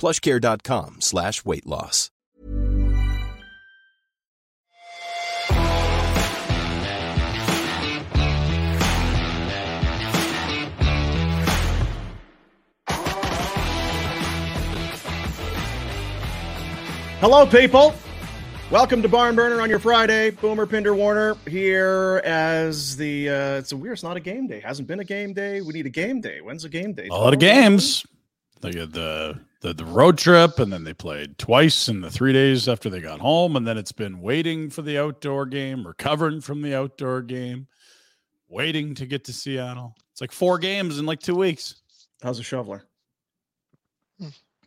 plushcare.com slash weight loss. Hello, people. Welcome to Barn Burner on your Friday. Boomer Pinder Warrener here as the. Uh, it's a weird. It's not a game day. Hasn't been a game day. We need a game day. When's a game day? A lot of games. They had the, the the road trip, and then they played twice in the three days after they got home, and then it's been waiting for the outdoor game, recovering from the outdoor game, waiting to get to Seattle. It's like four games in like two weeks. How's the shoveler?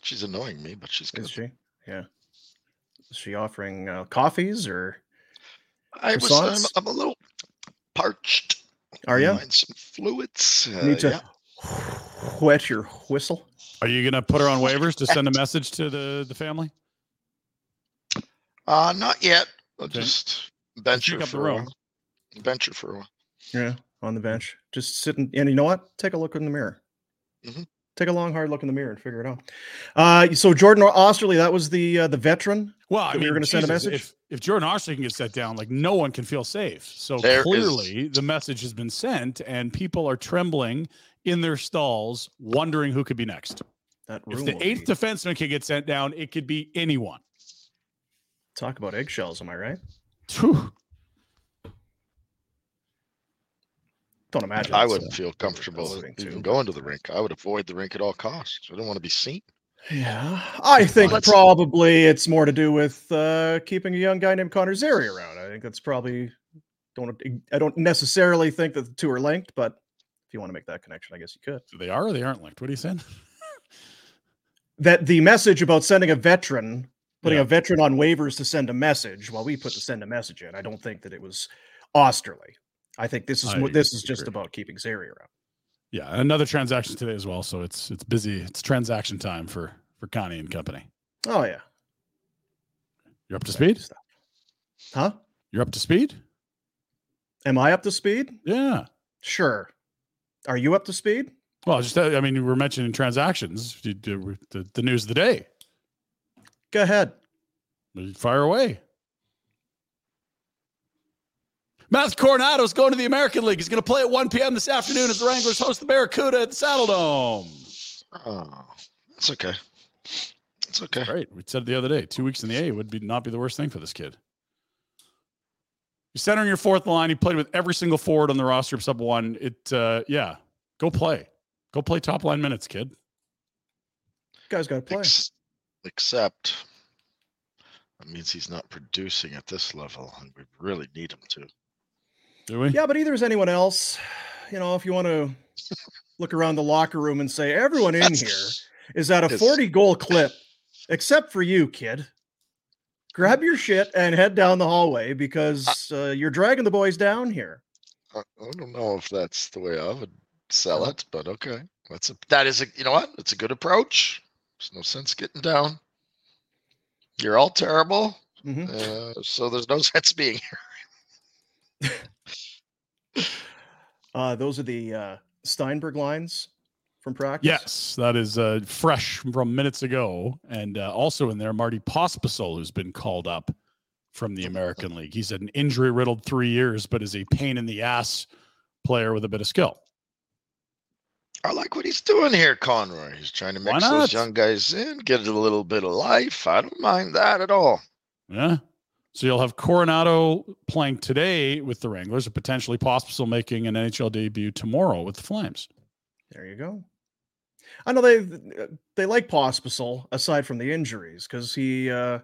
She's annoying me, but she's good. Is she? Yeah. Is she offering uh, coffees or? I was. I'm. I'm a little parched. Are you? Mind some fluids. Uh, Need to yeah. wet your whistle. Are you gonna put her on waivers to send a message to the the family? Uh, not yet. I'll Okay. just bench Sneak her the for a room. while. Bench her for a while. Yeah, on the bench, just sitting. And you know what? Take a look in the mirror. Mhm. Take a long, hard look in the mirror and figure it out. Uh, so Jordan Oesterle, that was the uh, the veteran. Well, I that we mean, were gonna send a message? If if Jordan Oesterle can get set down, like no one can feel safe. So There is- clearly, the message has been sent, and people are trembling in their stalls, wondering who could be next. That If the eighth be- defenseman can get sent down, it could be anyone. talk about eggshells, am I right? Whew. Don't imagine. I wouldn't uh, feel comfortable even going to the rink. I would avoid the rink at all costs. I don't want to be seen. Yeah, I think Let's- probably it's more to do with uh, keeping a young guy named Connor Zary around. I think that's probably don't. I don't necessarily think that the two are linked, but if you want to make that connection, I guess you could. So they are or they aren't linked. What are you saying? That the message about sending a veteran, putting Yeah. a veteran on waivers to send a message, while we put the send a message in, I don't think that it was Oesterle. I think this is I this is just about keeping Zary around. Yeah, another transaction today as well. So it's it's busy. It's transaction time for for Connie and company. Oh yeah, You're up to speed. Huh? You're up to speed. Am I up to speed? Yeah. Sure. Are you up to speed? Well, just uh, I mean, you were mentioning transactions. The, the, the news of the day. Go ahead. Fire away. Matthew Coronato's going to the American League. He's going to play at 1 p.m. this afternoon as the Wranglers host the Barracuda at the Saddle Dome. Oh, it's okay. It's okay. Great. We said it the other day. Two weeks in the A would be not be the worst thing for this kid. You're centering your fourth line. He played with every single forward on the roster except one. It, uh, yeah, go play. Go play top line minutes, kid. You guys got to play. Ex- except That means he's not producing at this level, and we really need him to. Do we? Yeah, but either is anyone else. You know, if you want to look around the locker room and say everyone in That's- here is at a Yes. 40 goal clip, except for you, kid. Grab your shit and head down the hallway because uh, you're dragging the boys down here. I I don't know if that's the way I would sell it, but okay. That's a that is a you know what? It's a good approach. There's no sense getting down. You're all terrible, Mhm. uh, so there's no sense being here. Uh, those are the uh, Steinberg lines from practice. Yes, that is uh, fresh from minutes ago, and uh, also in there, Marty Pospisil, who's been called up from the American League. He's had an injury-riddled three years, but is a pain in the ass player with a bit of skill. I like what he's doing here, Conroy. He's trying to mix those young guys in, get a little bit of life. I don't mind that at all. Yeah. So you'll have Coronato playing today with the Wranglers, and potentially Pospisil making an NHL debut tomorrow with the Flames. There you go. I know they they like Pospisil aside from the injuries because he uh,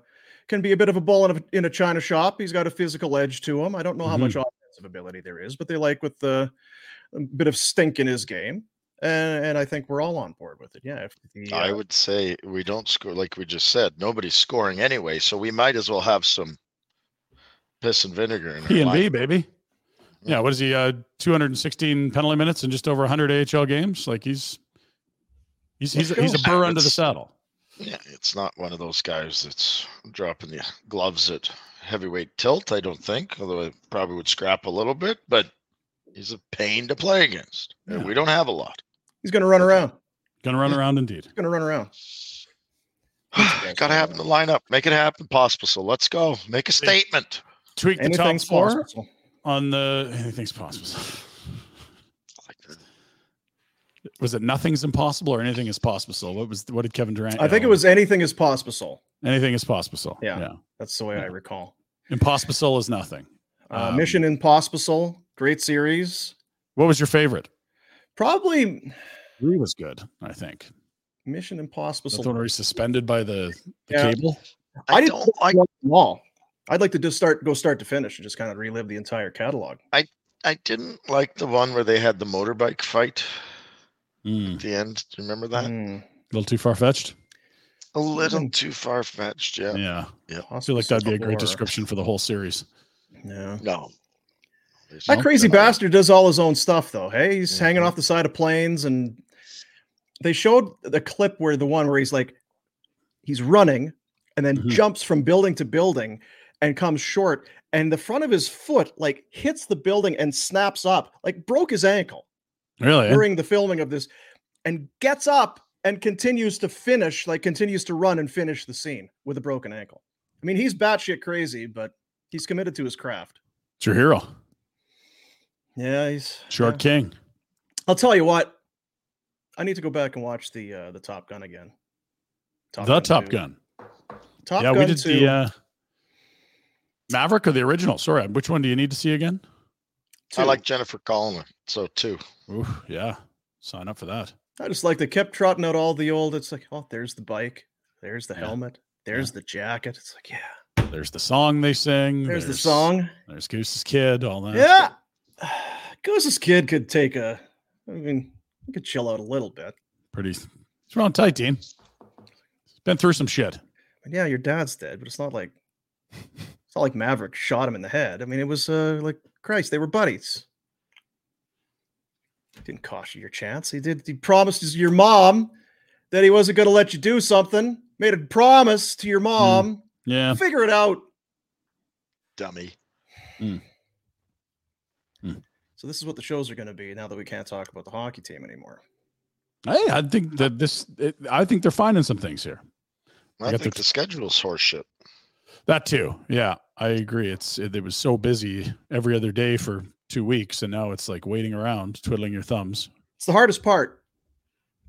can be a bit of a bull in a, in a china shop. He's got a physical edge to him. I don't know how much offensive ability there is, but they like with the a bit of stink in his game, and, and I think we're all on board with it. Yeah, the, I uh, would say we don't score like we just said. Nobody's scoring anyway, so we might as well have some piss and vinegar in P and B, baby. Yeah, what is he? Uh, 216 penalty minutes and just over 100 AHL games. Like he's he's he's, he's a burr under the saddle. Yeah, it's not one of those guys that's dropping the gloves at heavyweight tilt. I don't think, although I probably would scrap a little bit. But he's a pain to play against, Yeah. we don't have a lot. He's going to run around. Gonna run around indeed. He's going to run around. Got to have him to line up, make it happen, possible. So let's go, make a statement. Tweak the top Anything's four on the anything's possible. Was it nothing's impossible or anything is possible? So what was what did Kevin Durant? I think it was anything is possible. anything is possible. Yeah. yeah. That's the way I Yeah. recall. Impossible is nothing. Uh, Um, Mission Impossible, great series. What was your favorite? Probably Three was good. I think Mission Impossible. that's the one where he's suspended by the, the Yeah. cable. I, I didn't don't like. them all. I'd like to just start go start to finish and just kind of relive the entire catalog. I I didn't like the one where they had the motorbike fight Mm, at the end. Do you remember that? Mm, a little too far fetched. A little Mm. too far fetched. Yeah. Yeah. Yeah. I feel like that'd be a great Horror. description for the whole series. Yeah. No. There's That crazy bastard does all his own stuff though. Hey, he's hanging Mhm. off the side of planes and they showed the clip where the one where he's like he's running and then Mhm. jumps from building to building and comes short and the front of his foot like hits the building and snaps up like broke his ankle Really? during the filming of this and gets up and continues to finish like continues to run and finish the scene with a broken ankle i mean he's batshit crazy but he's committed to his craft It's your hero, yeah he's Short yeah. King. I'll tell you what. I need to go back and watch the uh the Top Gun again. Top the Top 2. Gun. Top yeah, Gun we did 2. the uh, Maverick or the original. Sorry, which one do you need to see again? I like Jennifer Connelly. So too. Ooh, yeah. Sign up for that. I just like they kept trotting out all the old. It's like, oh, there's the bike, there's the Yeah. helmet, there's the jacket. It's like, yeah, There's the song they sing. there's, the song. There's Goose's Kid, all that. Yeah. Goose's kid could take a. I mean, he could chill out a little bit. Pretty. It's around tight, Dean. He's been through some shit. And yeah, your dad's dead, but it's not like it's not like Maverick shot him in the head. I mean, it was uh, like Christ, they were buddies. Didn't cost you your chance. He did. He promised his, your mom that he wasn't going to let you do something. Made a promise to your mom. Yeah. Figure it out. Dummy. So this is what the shows are going to be now that we can't talk about the hockey team anymore. Hey, I think that this. It, I think they're finding some things here. I got think the- the schedule's horseshit. That too. Yeah, I agree. It's it, it was so busy every other day for two weeks, and now it's like waiting around, twiddling your thumbs. It's the hardest part.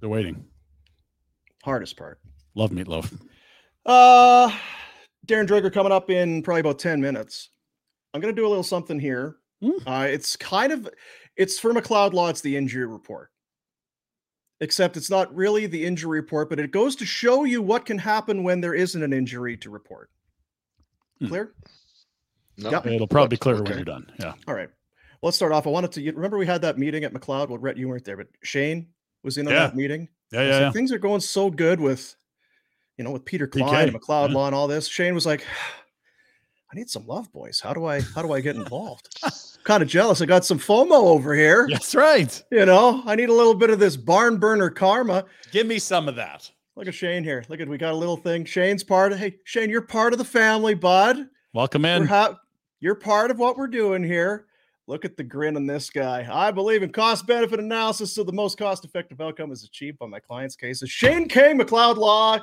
They're waiting. Hardest part. Love meatloaf. Uh, Darren Dreger coming up in probably about 10 minutes. I'm going to do a little something here. Mm. Uh, it's kind of, it's for McLeod Law, it's the injury report. Except it's not really the injury report, but it goes to show you what can happen when there isn't an injury to report. Hmm. Clear? No, Yep. It'll probably be clearer when you're done. Yeah. All right. Let's start off. I wanted to you remember we had that meeting at McLeod. Well, Rhett, you weren't there, but Shane was in on Yeah. that meeting. Yeah. Yeah. said, yeah. Things are going so good with, you know, with Peter PK, Klein and McLeod yeah. Law and all this. Shane was like, I need some love, boys. How do I how do I get involved? kind of jealous. I got some FOMO over here. That's right. You know, I need a little bit of this barn burner karma. Give me some of that. Look at Shane here. Look at we got a little thing. Shane's part of hey, Shane, you're part of the family, bud. Welcome in. ha- you're part of what we're doing here. Look at the grin on this guy. I believe in cost benefit analysis, so the most cost effective outcome is achieved by my client's cases. Shane K. McLeod Law.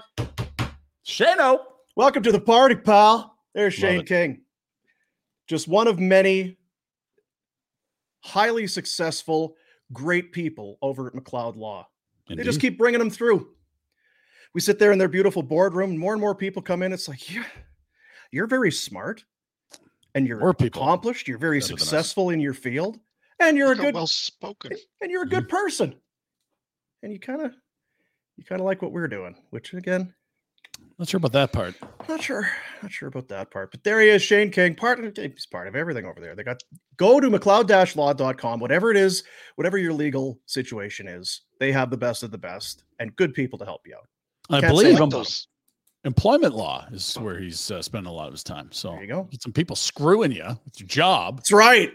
Shano. Welcome to the party, pal. There's Love Shane it. King. Just one of many highly successful, great people over at McLeod Law. They just keep bringing them through. We sit there in their beautiful boardroom, and more and more people come in. It's like, yeah, you're very smart and you're More accomplished. You're very better successful in your field, and you're a Look how good well spoken. and you're a good mm-hmm. person. And you kind of you kind of like what we're doing, which again, Not sure about that part. not sure, not sure about that part. But there he is, Shane King, part of he's part of everything over there. They got go to McLeod-law.com, whatever it is, whatever your legal situation is, they have the best of the best and good people to help you out. I believe employment law is where he's uh, spending a lot of his time. So There you go. get some people screwing you with your job. That's right.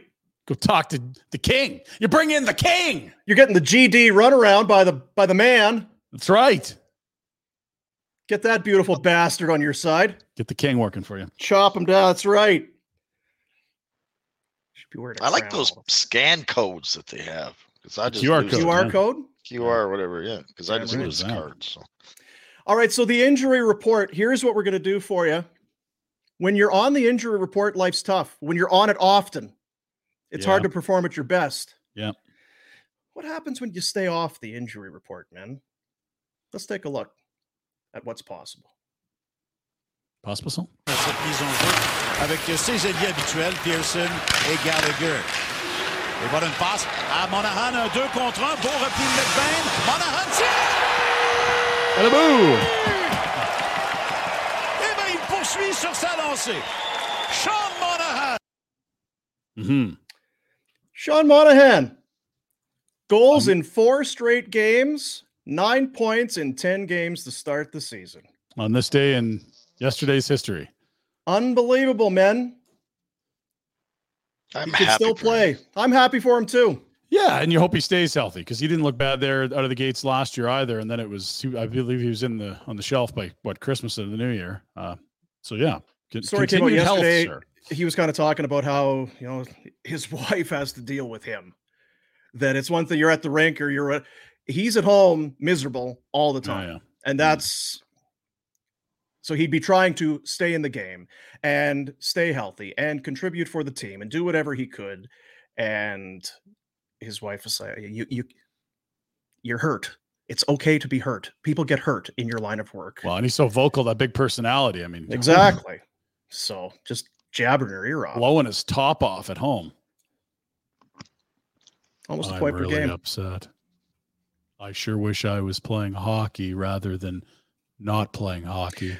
Go talk to the king. You bring in the king. You're getting the GD runaround by the by the man. That's right. Get that beautiful bastard on your side. Get the king working for you. Chop him down. That's right. Should be wearing a I like crown. those scan codes that they have because I just QR code. QR yeah. code. QR whatever. Yeah, because I just right. lose What is that? cards. So. All right, so the injury report. Here's what we're going to do for you. When you're on the injury report, life's tough. When you're on it often, it's hard to perform at your best. Yep. What happens when you stay off the injury report, man? Let's take a look at what's possible. Possible? cette mise en jeu avec ses alliés habituels, Pearson et Gallagher. Et voilà une passe à Monahan, un 2 contre 1, beau repli de McBain. Monahan tire! Hello. Et bien, il poursuit sur sa lancée. Sean Monahan! hmm Sean Monahan, goals in four straight games, nine points in 10 games to start the season. On this day in yesterday's history. Unbelievable, men. I'm He can happy still for him. play. I'm happy for him too. Yeah, and you hope he stays healthy because he didn't look bad there out of the gates last year either. And then it was, I believe, he was in the on the shelf by what Christmas and the New Year. Uh, so yeah, con- Story came out continued health, yesterday. sir. he was kind of talking about how you know his wife has to deal with him. That it's one thing you're at the rink or you're at, he's at home miserable all the Oh, time, yeah. and mm-hmm. that's so he'd be trying to stay in the game and stay healthy and contribute for the team and do whatever he could. And his wife was like, "You you you're hurt. It's okay to be hurt. People get hurt in your line of work." Well, and he's so vocal, that big personality. I mean, exactly. So just jabbing her ear off. blowing his top off at home. Almost a I'm point really per game. upset. I sure wish I was playing hockey rather than not playing hockey.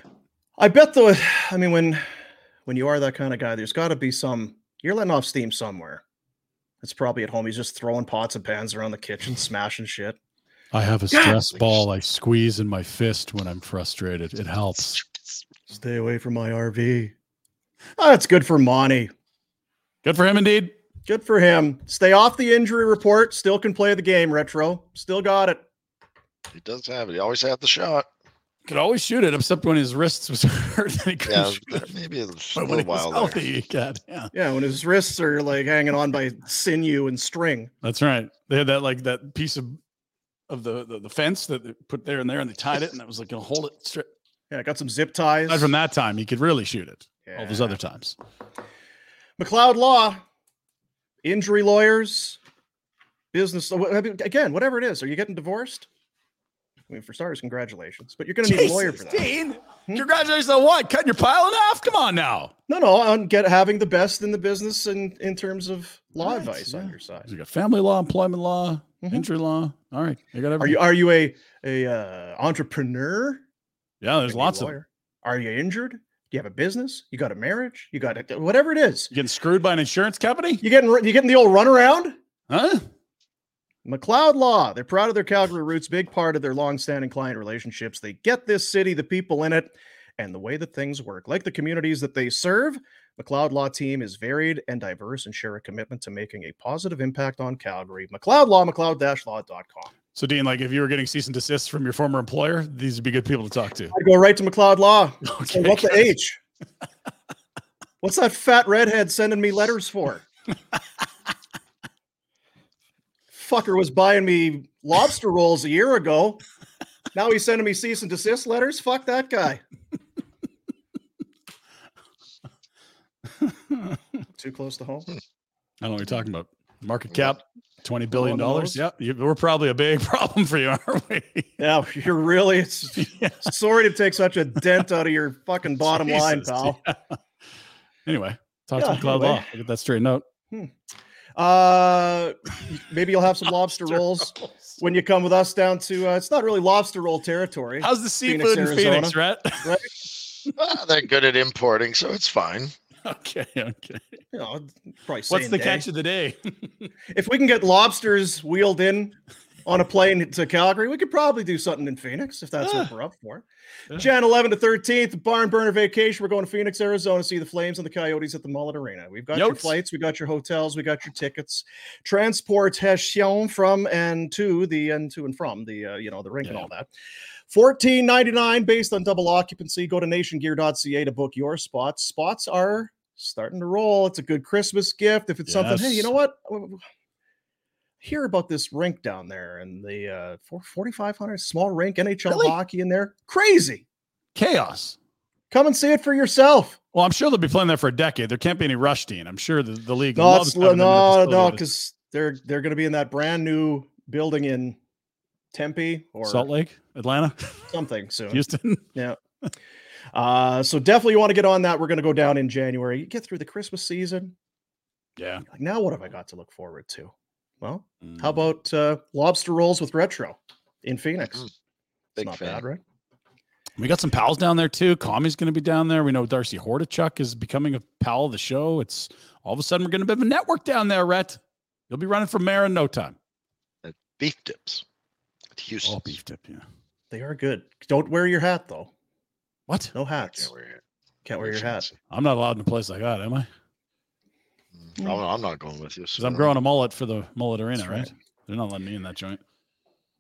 I bet though, I mean, when when you are that kind of guy, there's got to be some. You're letting off steam somewhere. It's probably at home. He's just throwing pots and pans around the kitchen, smashing shit. I have a stress ball I squeeze in my fist when I'm frustrated. It helps. Stay away from my RV. Oh, ah, that's good for Monty. Good for him indeed. Good for him. Stay off the injury report. Still can play the game. Retro. Still got it. He does have it. He always had the shot. Could always shoot it, except when his wrists was hurt. He Yeah, shoot that- it. maybe a little when he was while there. healthy, he could. Yeah, Yeah, when his wrists are like hanging on by sinew and string. that's right. They had that like that piece of of the the, the fence that they put there and there, and they tied it, and that was like gonna hold it straight. Yeah, got some zip ties. Aside from that time, he could really shoot it. All those other times. McLeod Law, injury lawyers, business. Again, whatever it is. Are you getting divorced? I mean, for starters, congratulations. But you're going to need a lawyer for that. Dean, Hmm? Congratulations on what? Cutting your pile in half? Come on now. No, no, on get having the best in the business in in terms of law Right, advice on your side. You got family law, employment law, Mhm. injury law. All right, you got everything. Are you are you a a uh, entrepreneur? Yeah, there's Can be a lots of. Are you injured? You have a business, you got a marriage, you got a, whatever it is. You getting screwed by an insurance company? You getting you getting the old runaround? Huh? McLeod Law. They're proud of their Calgary roots, big part of their long-standing client relationships. They get this city, the people in it, and the way that things work. Like the communities that they serve, McLeod Law team is varied and diverse and share a commitment to making a positive impact on Calgary. McLeod Law, McLeod-law.com. So, Dean, like if you were getting cease and desist from your former employer, these would be good people to talk to. I'd go right to McLeod Law. Okay, And what the. H? What's that fat redhead sending me letters for? Fucker was buying me lobster rolls a year ago. Now he's sending me cease and desist letters. Fuck that guy. Too close to home. I don't know what you're talking about. Market cap, $20 billion. One of those? Yeah, you, we're probably a big problem for you, aren't we? Yeah, you're really it's, Yeah. sorry to take such a dent out of your fucking bottom line, pal. yeah. Anyway, talk Yeah, to McLeod anyway. Law. We'll get that straightened out. Uh, maybe you'll have some lobster rolls when you come with us down to. Uh, it's not really lobster roll territory. How's the Phoenix, seafood in Phoenix, Arizona. Rhett? Ah, they're good at importing, so it's fine. okay, okay. You know, probably What's the day. catch of the day? If we can get lobsters wheeled in on a plane to Calgary, we could probably do something in Phoenix if that's what we're up for. Yeah. Jan 11 to 13th, barn burner vacation. We're going to Phoenix, Arizona, see the Flames and the Coyotes at the Mullet Arena. We've got your flights, we got your hotels, we got your tickets, transportation from and to the and to and from the uh, you know the rink and all that. Fourteen ninety nine based on double occupancy. Go to nationgear.ca to book your spots. Spots are starting to roll. It's a good Christmas gift. If it's something, hey, you know what? Hear about this rink down there and the uh, 4,500 small rink, NHL Really? hockey in there. Crazy. Chaos. Come and see it for yourself. Well, I'm sure they'll be playing there for a decade. There can't be any rush, Dean. I'm sure the, the league No, loves it's, having them the no, no, because they're they're going to be in that brand new building in Tempe or Salt Lake, Atlanta, something soon. Houston. Yeah. Uh, so definitely you want to get on that. We're going to go down in January. You get through the Christmas season. Yeah. Like now, what have I got to look forward to? Well, Mm. how about uh, lobster rolls with retro in Phoenix? Mm, It's Big not fan. bad, right? We got some pals down there too. Kami's going to be down there. We know Darcy Hordichuk is becoming a pal of the show. It's all of a sudden we're going to have a network down there, Rhett. You'll be running for mayor in no time. Beef dips. At Houston. Oh, beef tip, yeah. They are good. Don't wear your hat though. What? No hats. Can't wear it. Can't wear your hat. I'm not allowed in a place like that, am I? Mm, I'm, I'm not going with you. Because I'm growing a mullet for the mullet arena, right? right. They're not letting me in that joint.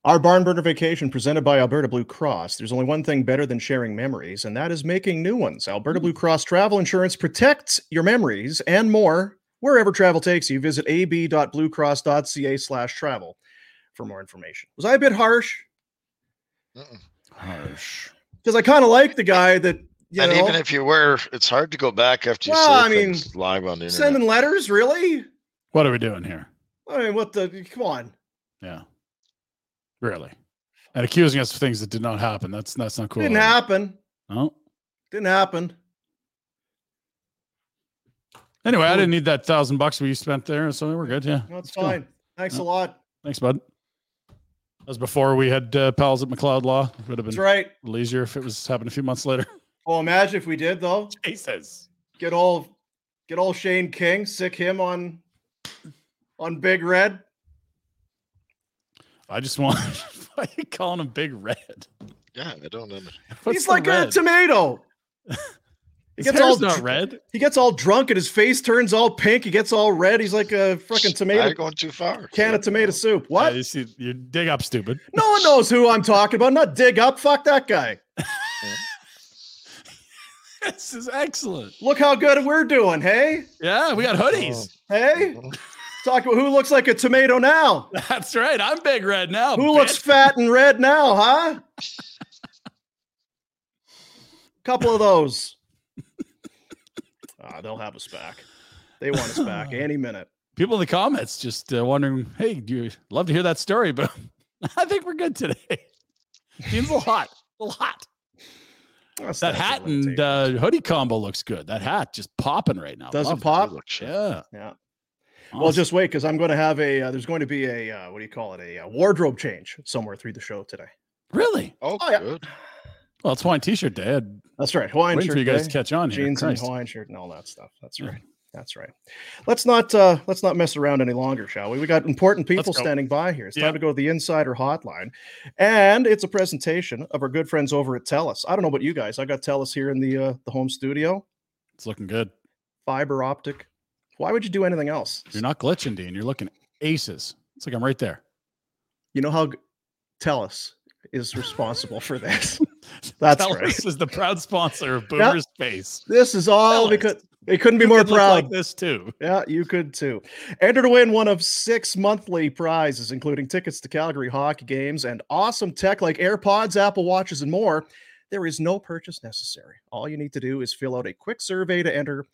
Our barn burner vacation presented by Alberta Blue Cross. There's only one thing better than sharing memories, and that is making new ones. Alberta Blue Cross Travel Insurance protects your memories and more wherever travel takes you. Visit ab.bluecross.ca slash travel for more information. Was I a bit harsh? Mm-mm. Harsh. Because I kind of like the guy that, you and know, even if you were, it's hard to go back after you Well, say I mean, live on the internet. sending letters, really? What are we doing here? I mean, what the, come on. Yeah. Really. And accusing us of things that did not happen. That's that's not cool. Didn't at all. happen. No. Didn't happen. Anyway, I didn't need that thousand bucks we spent there, so we're good. Yeah. No, it's Let's go. fine. Thanks a lot. Thanks, bud. That was before we had uh, pals at McLeod Law. Would have That's been right. a little easier if it was happened a few months later. Oh, imagine if we did, though. Jesus. get old get old Shane King, sick him on on Big Red. I just want. Why are you calling him Big Red? Yeah, I don't know. What's He's like red? a tomato. He His gets hair's all not red. He gets all drunk and his face turns all pink. He gets all red. He's like a fucking I'm tomato going too far. can of tomato soup. Yeah, What? you see, you dig up, stupid. No one knows who I'm talking about. Not dig up. Fuck that guy. this is excellent. Look how good we're doing. Hey, Yeah, we got hoodies. Oh. hey. Talk about who looks like a tomato now. That's right. I'm Big Red now. Who looks fat and red now, huh? Couple of those. Ah, they'll have us back. They want us back any minute. People in the comments just uh, wondering, hey, do you love to hear that story? But I think we're good today. Seems a lot. A lot. That's- That hat and uh, hoodie combo looks good. That hat just popping right now. Does it Love it. pop? Look, shit. Yeah. Yeah. Well, just wait because I'm going to have a. Uh, there's going to be a. Uh, what do you call it? A, uh wardrobe change somewhere through the show today. really. Oh, Oh, yeah. good. Well, it's Hawaiian T-shirt day. I'd That's right. Hawaiian waiting shirt for you guys catch on here. jeans and Hawaiian shirt and all that stuff. That's Yeah. right. That's right. Let's not uh let's not mess around any longer, shall we? We got important people standing by here. It's time to go to the insider hotline. And it's a presentation of our good friends over at TELUS. I don't know about you guys. I got TELUS here in the uh the home studio. It's looking good. Fiber optic. Why would you do anything else? You're not glitching, Dean. You're looking aces. It's like I'm right there. You know how TELUS is responsible for this. That's Telus right. is the proud sponsor of Boomer Space. This is all because it couldn't be You more could proud. like this too. Yeah, you could too. Enter to win one of six monthly prizes, including tickets to Calgary hockey games and awesome tech like AirPods, Apple Watches, and more. There is no purchase necessary. All you need to do is fill out a quick survey to enter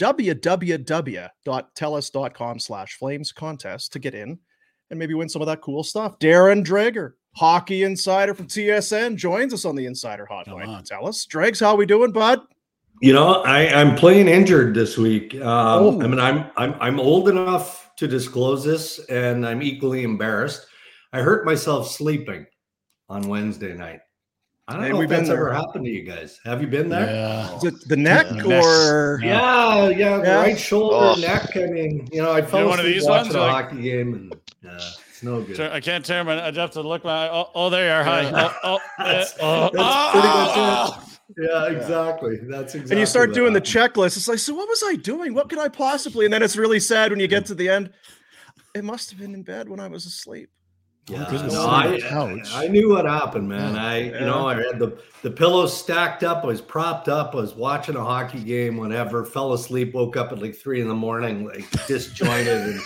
www.telus.com slash flames contest to get in and maybe win some of that cool stuff. Darren Dreger, hockey insider from TSN, joins us on the Insider Hotline. on. Tell us, Dregs, how we doing, bud? You know, I, I'm playing injured this week. Um, Oh. I mean, I'm I'm I'm old enough to disclose this, and I'm equally embarrassed. I hurt myself sleeping on Wednesday night. I don't Hey, know we've if been that's ever happened to you guys. Have you been there? Yeah. Is it the neck Yeah. or Yeah, yeah, Yeah. right shoulder, Oh. neck. I mean, you know, I fell one of asleep these watching ones, a like- hockey game, and uh, it's no good. I can't turn my. I'd have to look my. Oh, oh there you are. Hi. Yeah. Oh, oh, That's- oh, eh, that's pretty much oh, it. Oh, oh. Yeah, exactly. That's exactly. and you start what doing the checklist. It's like, so what was I doing? What could I possibly? And then it's really sad when you get mm. to the end. It must have been in bed when I was asleep. Yeah, oh, goodness, no, sit I. I knew what happened, man. I, Yeah. you know, I had the the pillows stacked up. I was propped up. I was watching a hockey game, whatever. Fell asleep. Woke up at like three in the morning, like disjointed and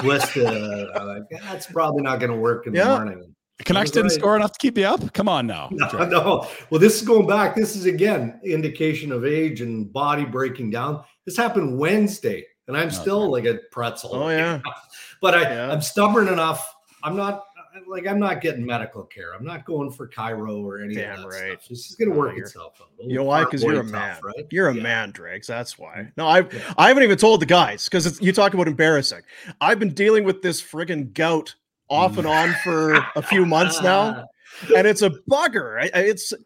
twisted. I'm like, that's probably not going to work in Yeah. the morning. Canucks didn't Right. score enough to keep you up. Come on now. No, no. Well, this is going back. This is again indication of age and body breaking down. This happened Wednesday, and I'm still like a pretzel. Oh, yeah. but I, Yeah. I'm stubborn enough. I'm not like I'm not getting medical care. I'm not going for chiro or any Damn of that right. stuff. This is going to work you're- itself out. You know why? Because you're a man. tough, right? You're a Yeah. man, Dregs. That's why. No, I I haven't even told the guys because you talk about embarrassing. I've been dealing with this friggin' gout off and on for a few months now, and it's a bugger. It's Uh,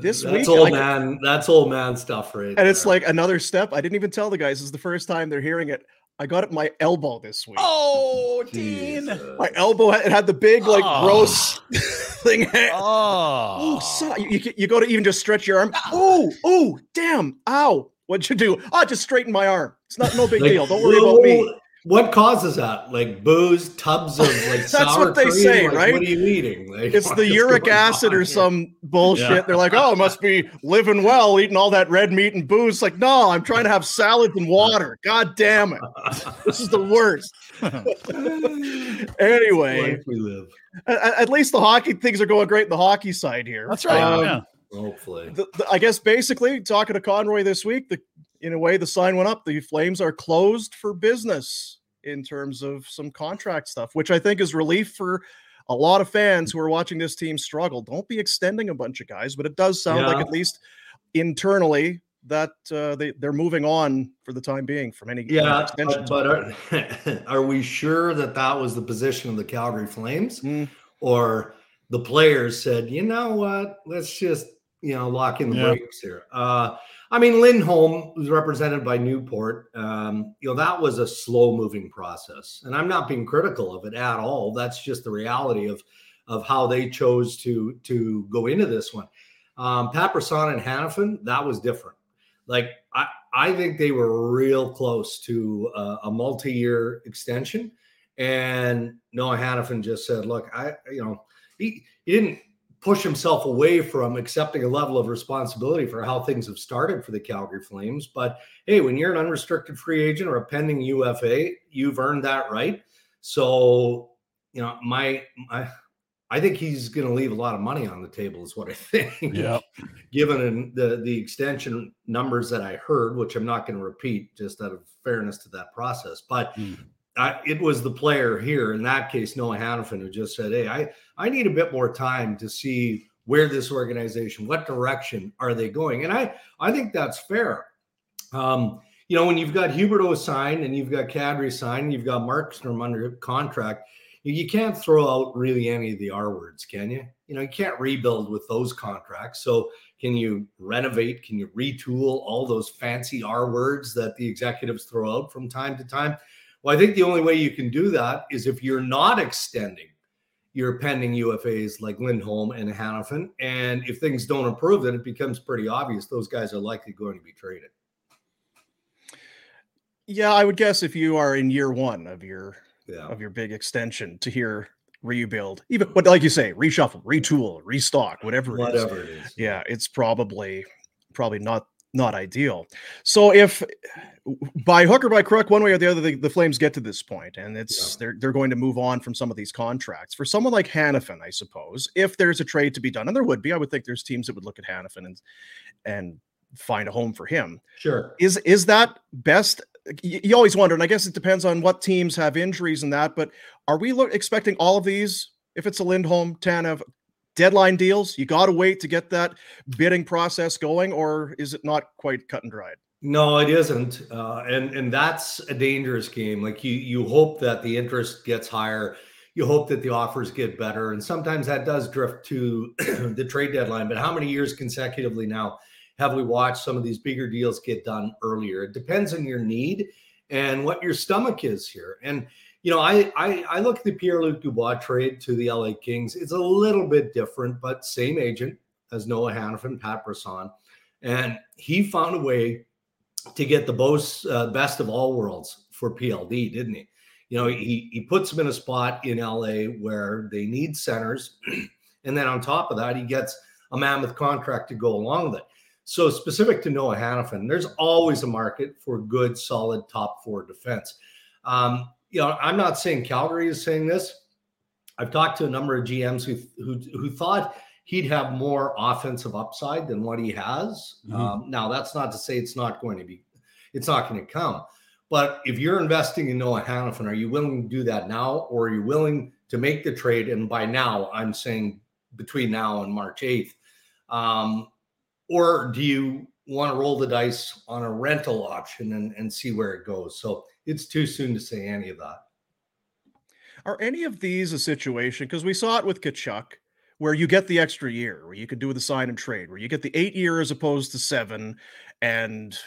This that's week, old like- man. That's old man stuff, right? and it's like another step. I didn't even tell the guys. This is the first time they're hearing it. I got it my elbow this week. Oh, Dean. My elbow had, it had the big like Oh. gross thing. Ah. Oh. Oh, son, you, you, you go to even just stretch your arm. Oh, oh, damn. Ow. What'd you do? Oh, just straighten my arm. It's not no big Like, deal. Don't worry whoa, about me. Whoa, What causes that? Like booze, tubs of like That's sour what they cream? say, Like, right? What are you eating? Like, It's the uric acid or here? some bullshit. Yeah. They're like, oh, it must be living well, eating all that red meat and booze. Like, no, I'm trying to have salads and water. God damn it. This is the worst. anyway, we live. at, at least the hockey things are going great in the hockey side here. That's right. Um, yeah. Hopefully. the, the- I guess basically talking to Conroy this week, the in a way the sign went up. The Flames are closed for business in terms of some contract stuff, which I think is relief for a lot of fans who are watching this team struggle. Don't be extending a bunch of guys, but it does sound like at least internally that uh, they they're moving on for the time being from any Yeah, but are, are we sure that that was the position of the Calgary Flames, Mm. or the players said, you know what, let's just you know lock in the Yeah. brakes here? Uh, I mean, Lindholm was represented by Newport. Um, you know that was a slow moving process, and I'm not being critical of it at all. That's just the reality of of how they chose to to go into this one. Um, and Hanifin, that was different. Like I, I think they were real close to uh, a multi-year extension, and Noah Hannafin just said, "Look, I, you know, he he didn't push himself away from accepting a level of responsibility for how things have started for the Calgary Flames. But hey, when you're an unrestricted free agent or a pending UFA, you've earned that right. So, you know, my my." I think he's going to leave a lot of money on the table, is what I think Yeah. given the the extension numbers that I heard, which I'm not going to repeat, just out of fairness to that process. But Hmm. I, it was the player here in that case, Noah Hanifin, who just said, "Hey, I I need a bit more time to see where this organization, what direction are they going?" And I I think that's fair. Um, you know, when you've got Huberdeau signed and you've got Kadri signed, you've got Markstrom under contract. You you can't throw out really any of the R words, can you? You know, you can't rebuild with those contracts. So can you renovate? Can you retool all those fancy R words that the executives throw out from time to time? Well, I think the only way you can do that is if you're not extending your pending UFAs like Lindholm and Hanifin. And if things don't improve, then it becomes pretty obvious those guys are likely going to be traded. Yeah, I would guess if you are in year one of your Yeah. of your big extension to hear rebuild, even but like you say, reshuffle, retool, restock, whatever it is. Whatever it is. Yeah, it's probably probably not not ideal. So if by hook or by crook, one way or the other, the, the Flames get to this point, and it's they're they're going to move on from some of these contracts. For someone like Hanifin, I suppose, if there's a trade to be done, and there would be, I would think there's teams that would look at Hanifin and and find a home for him. Sure. Is is that best? You, you always wonder, and I guess it depends on what teams have injuries and that. But are we look, expecting all of these? If it's a Lindholm, Tanev, deadline deals, you got to wait to get that bidding process going, or is it not quite cut and dried? No, it isn't, uh, and and that's a dangerous game. Like you, you hope that the interest gets higher, you hope that the offers get better, and sometimes that does drift to the trade deadline. But how many years consecutively now have we watched some of these bigger deals get done earlier? It depends on your need and what your stomach is here. And you know, I I, I look at the Pierre Luc Dubois trade to the LA Kings. It's a little bit different, but same agent as Noah Hanifin, Pat Brisson, and he found a way to get the most, uh, best of all worlds for PLD, didn't he? You know, he he puts him in a spot in LA where they need centers, and then on top of that, he gets a mammoth contract to go along with it. So specific to Noah Hanifin, there's always a market for good, solid top four defense. Um, you know, I'm not saying Calgary is saying this. I've talked to a number of GMs who who, who thought he'd have more offensive upside than what he has. Mhm. Um, now, that's not to say it's not going to be, it's not going to come. But if you're investing in Noah Hanifin, are you willing to do that now, or are you willing to make the trade? And by now, I'm saying between now and March 8th. Um, or do you want to roll the dice on a rental option and, and see where it goes? So it's too soon to say any of that. Are any of these a situation? Because we saw it with Tkachuk, where you get the extra year, where you could do the sign and trade, where you get the eight year as opposed to seven, and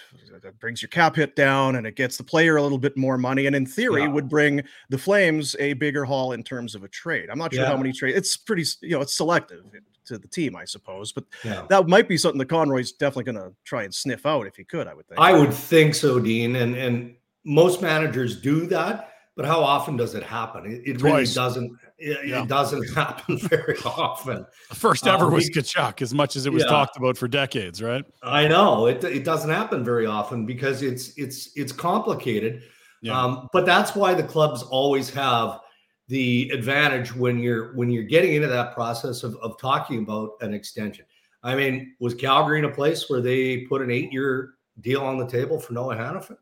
that brings your cap hit down and it gets the player a little bit more money. And in theory, Yeah. would bring the Flames a bigger haul in terms of a trade. I'm not sure how many trades. It's pretty, you know, it's selective to the team, I suppose. But Yeah. that might be something that Conroy's definitely going to try and sniff out if he could. I would think. I would think so, Dean. And and most managers do that, but how often does it happen? It, it really doesn't. It, Yeah. it doesn't happen very often. The first Uh, ever was we- Tkachuk, as much as it was Yeah. talked about for decades, right? I know it. It doesn't happen very often because it's it's it's complicated. Yeah. Um, but that's why the clubs always have the advantage when you're when you're getting into that process of, of talking about an extension. I mean, was Calgary in a place where they put an eight-year deal on the table for Noah Hanifin?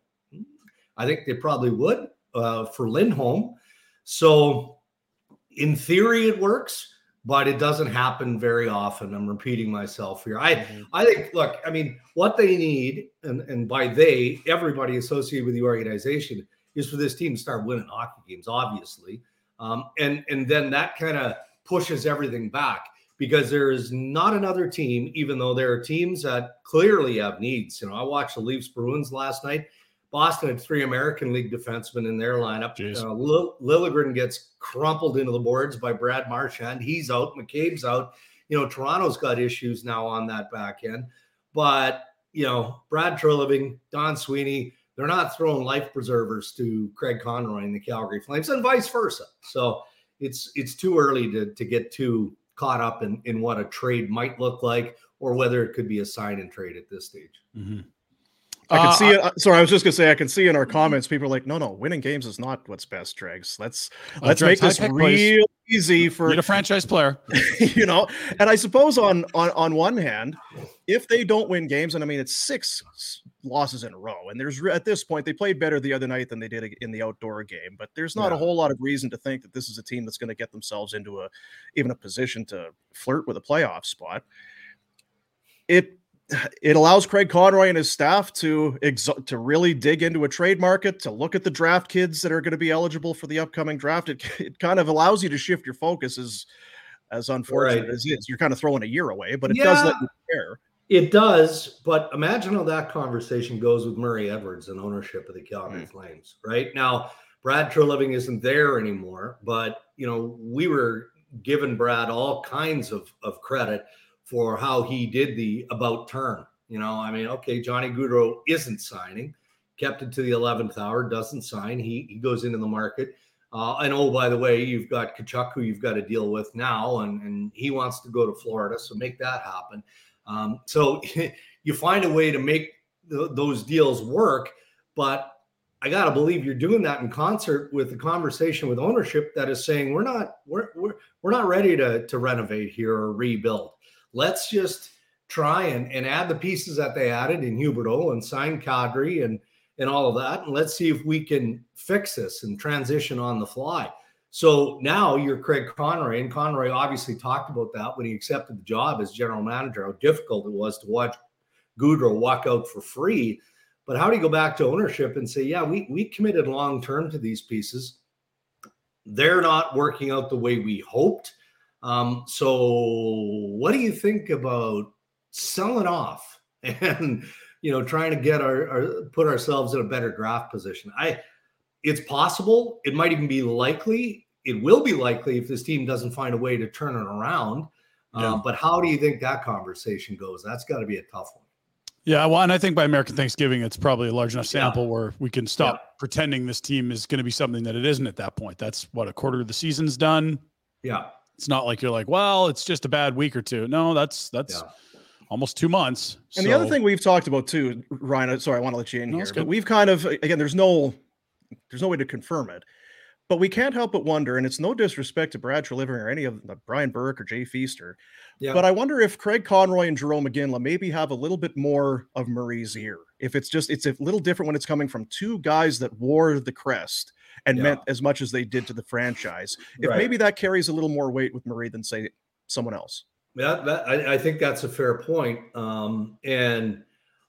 I think they probably would uh, for Lindholm. So, in theory, it works, but it doesn't happen very often. I'm repeating myself here. I Mhm. I think, look, I mean, what they need, and, and by they, everybody associated with the organization, is for this team to start winning hockey games, obviously. Um, and, and then that kind of pushes everything back because there is not another team, even though there are teams that clearly have needs. You know, I watched the Leafs Bruins last night. Boston had three American League defensemen in their lineup. Uh, Lill- Liljegren gets crumpled into the boards by Brad Marchand. He's out. McCabe's out. You know, Toronto's got issues now on that back end. But, you know, Brad Treliving, Don Sweeney, they're not throwing life preservers to Craig Conroy and the Calgary Flames and vice versa. So it's it's too early to, to get too caught up in, in what a trade might look like or whether it could be a sign and trade at this stage. Mhm. I can Uh, see it. Sorry, I was just gonna say I can see in our comments people are like, no, no, winning games is not what's best, Dregs. Let's Uh, let's Dregs, make this real easy for Need a franchise player. you know. And I suppose on on on one hand, if they don't win games, and I mean it's six losses in a row, and there's at this point they played better the other night than they did in the outdoor game, but there's not a whole lot of reason to think that this is a team that's going to get themselves into a even a position to flirt with a playoff spot. It it allows Craig Conroy and his staff to exo- to really dig into a trade market, to look at the draft kids that are going to be eligible for the upcoming draft. It, it kind of allows you to shift your focus as As unfortunate Right. as it is, you're kind of throwing a year away, but it does let you care. It does, but imagine how that conversation goes with Murray Edwards and ownership of the Calgary hmm. Flames. Right now, Brad Treliving isn't there anymore, but you know we were giving Brad all kinds of of credit for how he did the about turn. You know, I mean, okay, Johnny Gaudreau isn't signing, kept it to the eleventh hour, doesn't sign. He he goes into the market. Uh, and oh, by the way, you've got Tkachuk, who you've got to deal with now, and, and he wants to go to Florida, so make that happen. Um, so you find a way to make th- those deals work, but I got to believe you're doing that in concert with the conversation with ownership that is saying we're not we're we're, we're not ready to to renovate here or rebuild. Let's just try and, and add the pieces that they added in Huberdeau and sign Kadri and and all of that, and let's see if we can fix this and transition on the fly. So now you're Craig Conroy, and Conroy obviously talked about that when he accepted the job as general manager, how difficult it was to watch Gaudreau walk out for free. But how do you go back to ownership and say, yeah, we we committed long term to these pieces. They're not working out the way we hoped. Um, so what do you think about selling off and you know trying to get our, our put ourselves in a better draft position? I it's possible. It might even be likely. It will be likely if this team doesn't find a way to turn it around. Yeah. Um, but how do you think that conversation goes? That's got to be a tough one. Yeah, well, and I think by American Thanksgiving, it's probably a large enough Yeah. sample where we can stop pretending this team is going to be something that it isn't at that point. That's what a quarter of the season's done. Yeah. It's not like you're like, well, it's just a bad week or two. No, that's that's Yeah. almost two months. And the other thing we've talked about too, Ryan. Sorry, I want to let you in No, here. But we've kind of again, there's no, there's no way to confirm it, but we can't help but wonder. And it's no disrespect to Brad Treliving or any of the Brian Burke or Jay Feaster, Yeah. but I wonder if Craig Conroy and Jarome Iginla maybe have a little bit more of Murray's ear. If it's just it's a little different when it's coming from two guys that wore the crest and Yeah. meant as much as they did to the franchise. If Right. maybe that carries a little more weight with Murray than say someone else. That, that I, I think that's a fair point. Um, and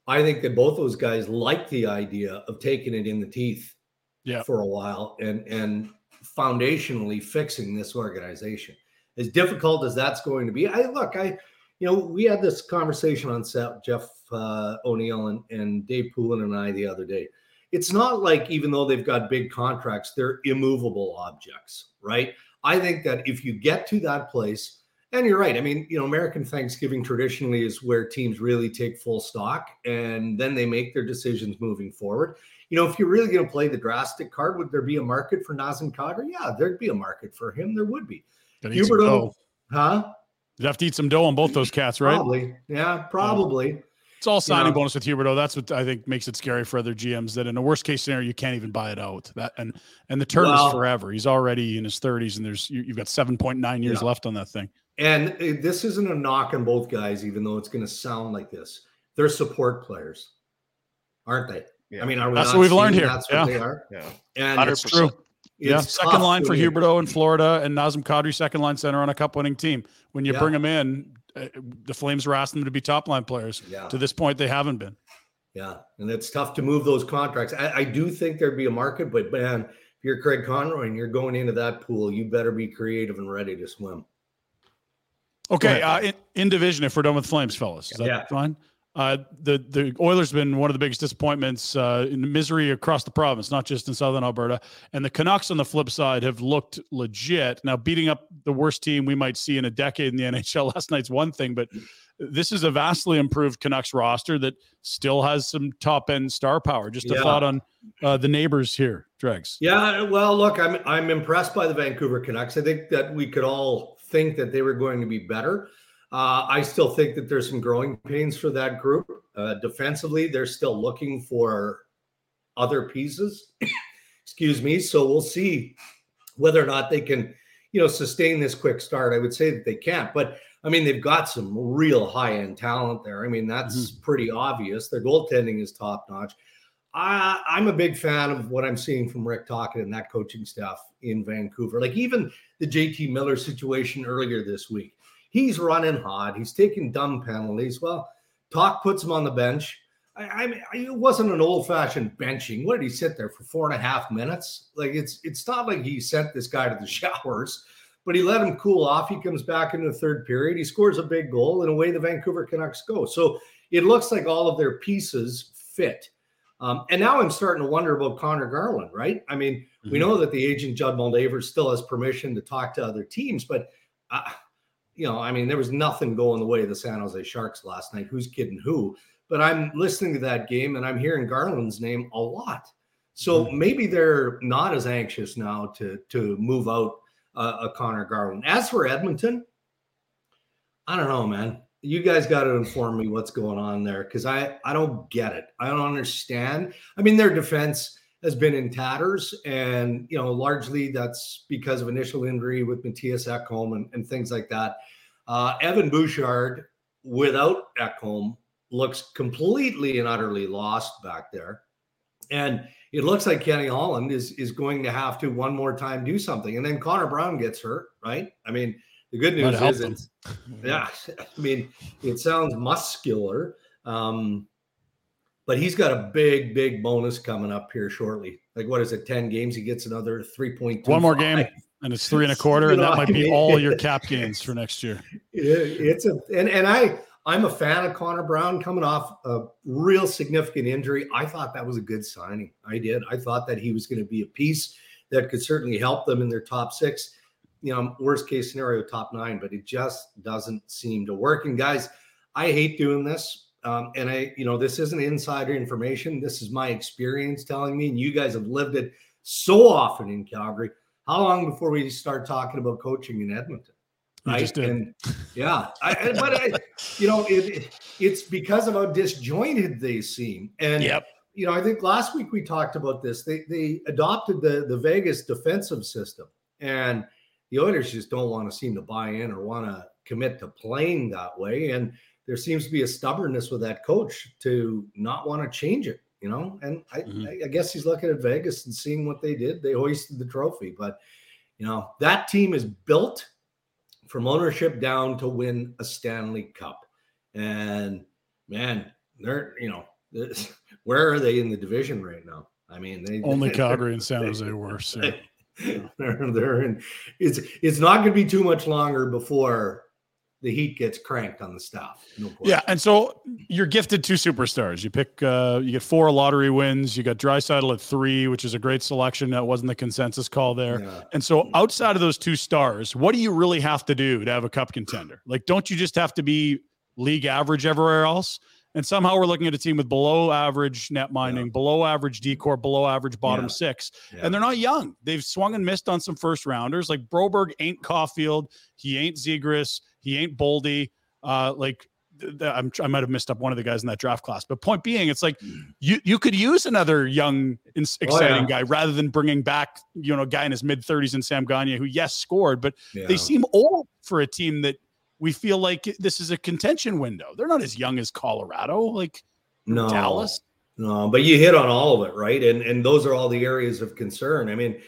I think that both those guys like the idea of taking it in the teeth Yeah. for a while and and foundationally fixing this organization. As difficult as that's going to be, I look, I you know, we had this conversation on set, Jeff uh, O'Neill and, and Dave Poulin and I the other day. It's not like even though they've got big contracts, they're immovable objects, right? I think that if you get to that place, and you're right. I mean, you know, American Thanksgiving traditionally is where teams really take full stock and then they make their decisions moving forward. You know, if you're really going to play the drastic card, would there be a market for Nazem Kadri? Yeah, there'd be a market for him. There would be. Huberdeau, huh? You'd have to eat some dough on both those cats, right? Probably. Yeah, um, probably. It's all signing know. bonus with Huberdeau. That's what I think makes it scary for other GMs. That in a worst case scenario, you can't even buy it out. That and and the term Well- is forever. He's already in his thirties, and there's you, you've got seven point nine years Yeah. left on that thing. And uh, this isn't a knock on both guys, even though it's going to sound like this. They're support players, aren't they? Yeah. I mean, are we That's what we've learned here. That's what Yeah. they are. Yeah. And That's true. Yeah, second line for when you- Huberdeau in Florida and Nazem Kadri, second line center on a cup winning team. When you Yeah. bring them in, uh, the Flames were asking them to be top line players. Yeah. To this point, they haven't been. Yeah, and it's tough to move those contracts. I, I do think there'd be a market, but man, if you're Craig Conroy and you're going into that pool, you better be creative and ready to swim. Okay, uh, in, in division, if we're done with Flames, fellas, is that Yeah. fine? Uh, the the Oilers have been one of the biggest disappointments uh, in misery across the province, not just in Southern Alberta. And the Canucks, on the flip side, have looked legit. Now, beating up the worst team we might see in a decade in the NHL last night's one thing, but this is a vastly improved Canucks roster that still has some top end star power. Just a Yeah. thought on uh, the neighbors here, Dregs. Yeah, well, look, I'm I'm impressed by the Vancouver Canucks. I think that we could all think that they were going to be better. Uh, I still think that there's some growing pains for that group. Uh, defensively, they're still looking for other pieces. Excuse me. So we'll see whether or not they can, you know, sustain this quick start. I would say that they can't, but I mean, they've got some real high end talent there. I mean, that's pretty obvious. Their goaltending is top notch. I, I'm a big fan of what I'm seeing from Rick Tocchet and that coaching staff in Vancouver. Like even the JT Miller situation earlier this week, he's running hot. He's taking dumb penalties. Well, Talk puts him on the bench. I, I mean, it wasn't an old fashioned benching. What did he sit there for four and a half minutes? Like it's it's not like he sent this guy to the showers. but he let him cool off. He comes back in the third period. He scores a big goal, and away the Vancouver Canucks go. So it looks like all of their pieces fit. Um, and now I'm starting to wonder about Connor Garland, right? I mean, mm-hmm. we know that the agent Judd Moldaver still has permission to talk to other teams, but uh, you know, I mean, there was nothing going the way of the San Jose Sharks last night. Who's kidding who? But I'm listening to that game and I'm hearing Garland's name a lot. So mm-hmm. maybe they're not as anxious now to to move out uh, a Connor Garland. As for Edmonton, I don't know, man. You guys got to inform me what's going on there because I I don't get it. I don't understand. I mean, their defense has been in tatters, and you know, largely that's because of initial injury with Mattias Ekholm and, and things like that. Uh, Evan Bouchard, without Ekholm, looks completely and utterly lost back there, and it looks like Kenny Holland is is going to have to one more time do something, and then Connor Brown gets hurt, right? I mean, the good news is, it's, yeah, I mean, it sounds muscular. Um, but he's got a big, big bonus coming up here shortly. Like, what is it? 10 games. He gets another 3.2. One more game, and it's three and a quarter. and that might be all your cap gains for next year. It's a, and, and I, I'm a fan of Connor Brown coming off a real significant injury. I thought that was a good signing. I did. I thought that he was going to be a piece that could certainly help them in their top six. You know, worst case scenario, top nine, but it just doesn't seem to work. And guys, I hate doing this um, and I, you know, this isn't insider information. This is my experience telling me, and you guys have lived it so often in Calgary. How long before we start talking about coaching in Edmonton? Right. And yeah, I, but I, you know, it, it's because of how disjointed they seem. And yep. you know, I think last week we talked about this. They they adopted the the Vegas defensive system, and the Oilers just don't want to seem to buy in or want to commit to playing that way. And there seems to be a stubbornness with that coach to not want to change it, you know. And I, mm-hmm. I, guess he's looking at Vegas and seeing what they did. They hoisted the trophy, but you know that team is built from ownership down to win a Stanley Cup. And man, they're you know where are they in the division right now? I mean, they only Calgary and San Jose worse. Yeah. they're, they're in. It's it's not going to be too much longer before the heat gets cranked on the staff. No yeah, and so you're gifted two superstars. You pick, uh, you get four lottery wins. You got Draisaitl at three, which is a great selection. That wasn't the consensus call there. Yeah. And so outside of those two stars, what do you really have to do to have a cup contender? Like, don't you just have to be league average everywhere else? And somehow we're looking at a team with below average net minding, yeah. below average D corps, below average bottom yeah. six. Yeah. And they're not young. They've swung and missed on some first rounders. Like Broberg ain't Caufield. He ain't Zegras. He ain't Boldy. Uh, like I'm, i might have missed up one of the guys in that draft class. But point being, it's like you you could use another young, exciting oh, yeah. guy rather than bringing back you know a guy in his mid 30s in Sam Gagner who yes scored, but yeah. they seem old for a team that we feel like this is a contention window. They're not as young as Colorado, like no, Dallas. No, but you hit on all of it, right? And and those are all the areas of concern. I mean,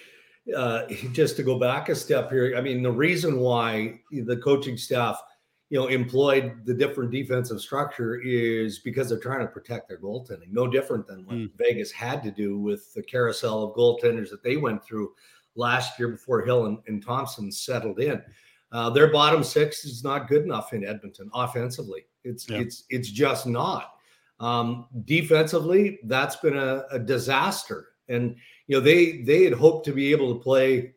uh, just to go back a step here, I mean, the reason why the coaching staff, you know, employed the different defensive structure is because they're trying to protect their goaltending. No different than what mm. Vegas had to do with the carousel of goaltenders that they went through last year before Hill and, and Thompson settled in. Uh, their bottom six is not good enough in Edmonton offensively. It's yeah. it's it's just not. Um, defensively, that's been a, a disaster. And you know, they they had hoped to be able to play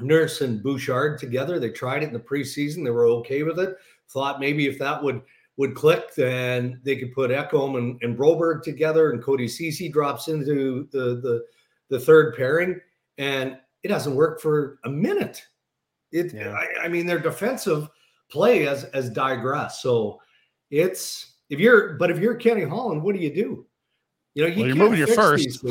Nurse and Bouchard together. They tried it in the preseason. They were okay with it. Thought maybe if that would would click, then they could put Ekholm and, and Broberg together, and Cody Ceci drops into the the the third pairing, and it doesn't work for a minute. It, yeah. I, I mean, their defensive play as has digressed. So it's if you're, but if you're Kenny Holland, what do you do? You know, you well, you're moving your first.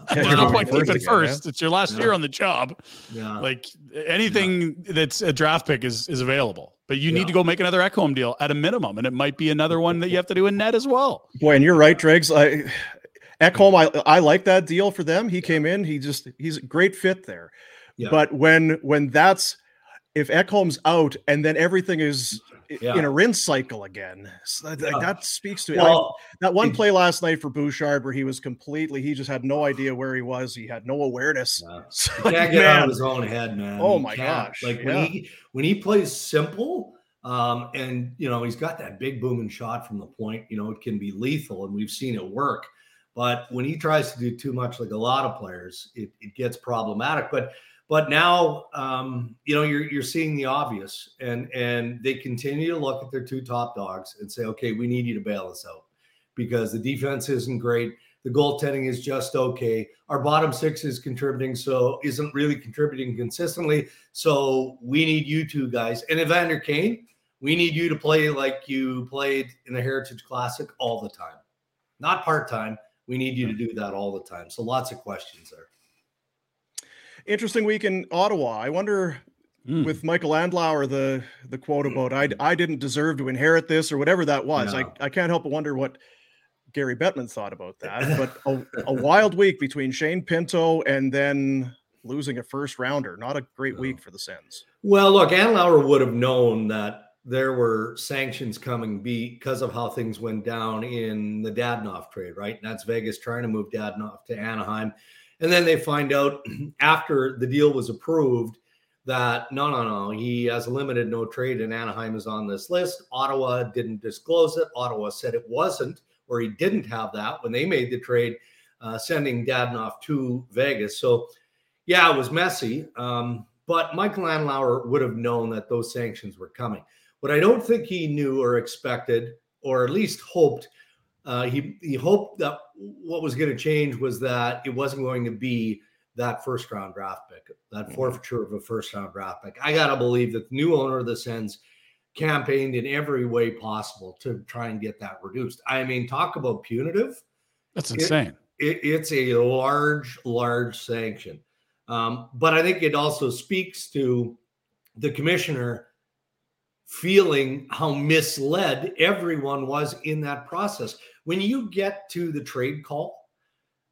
There's no point keeping first. Yeah. It's your last yeah. year on the job. Yeah. Like anything that's a draft pick is is available. But you need to go make another Ekholm deal at a minimum, and it might be another one that you have to do in net as well. Boy, and you're right, Dregs. I Ekholm, mm. I I like that deal for them. He came in. He just he's a great fit there. But when when that's if Ekholm's out and then everything is Yeah. in a rinse cycle again. So that, Yeah. that speaks to Well, I- that one play last night for Bouchard where he was completely he just had no idea where he was. He had no awareness. Yeah. So, He can't get out of his own head, man. Oh He my can't. gosh, Like when he when he plays simple, um, and you know he's got that big booming shot from the point. You know it can be lethal, and we've seen it work. But when he tries to do too much, like a lot of players, it, it gets problematic. But but now um, you know you're you're seeing the obvious, and and they continue to look at their two top dogs and say, okay, we need you to bail us out because the defense isn't great. The goaltending is just okay. Our bottom six is contributing, so isn't really contributing consistently. So we need you two guys. And Evander Kane, we need you to play like you played in the Heritage Classic all the time, not part time. We need you to do that all the time. So lots of questions there. Interesting week in Ottawa. I wonder Mm. with Michael Andlauer the the quote about I I didn't deserve to inherit this or whatever that was. Yeah. I, I can't help but wonder what Gary Bettman thought about that. But a, a wild week between Shane Pinto and then losing a first rounder. Not a great No. week for the Sens. Well, look, Andlauer would have known that there were sanctions coming because of how things went down in the Dadonov trade, right? And that's Vegas trying to move Dadonov to Anaheim. And then they find out after the deal was approved that no, no, no, he has a limited no trade and Anaheim is on this list. Ottawa didn't disclose it. Ottawa said it wasn't, or he didn't have that when they made the trade, uh, sending Dadonov to Vegas. So, yeah, it was messy. Um, but Michael Andlauer would have known that those sanctions were coming. What I don't think he knew or expected, or at least hoped, uh, he he hoped that what was going to change was that it wasn't going to be that first round draft pick, that forfeiture of a first round draft pick. I gotta believe that the new owner of the Sens campaigned in every way possible to try and get that reduced. I mean, talk about punitive That's It- insane. it, it's a large, large sanction. Um, but I think it also speaks to the commissioner feeling how misled everyone was in that process. When you get to the trade call,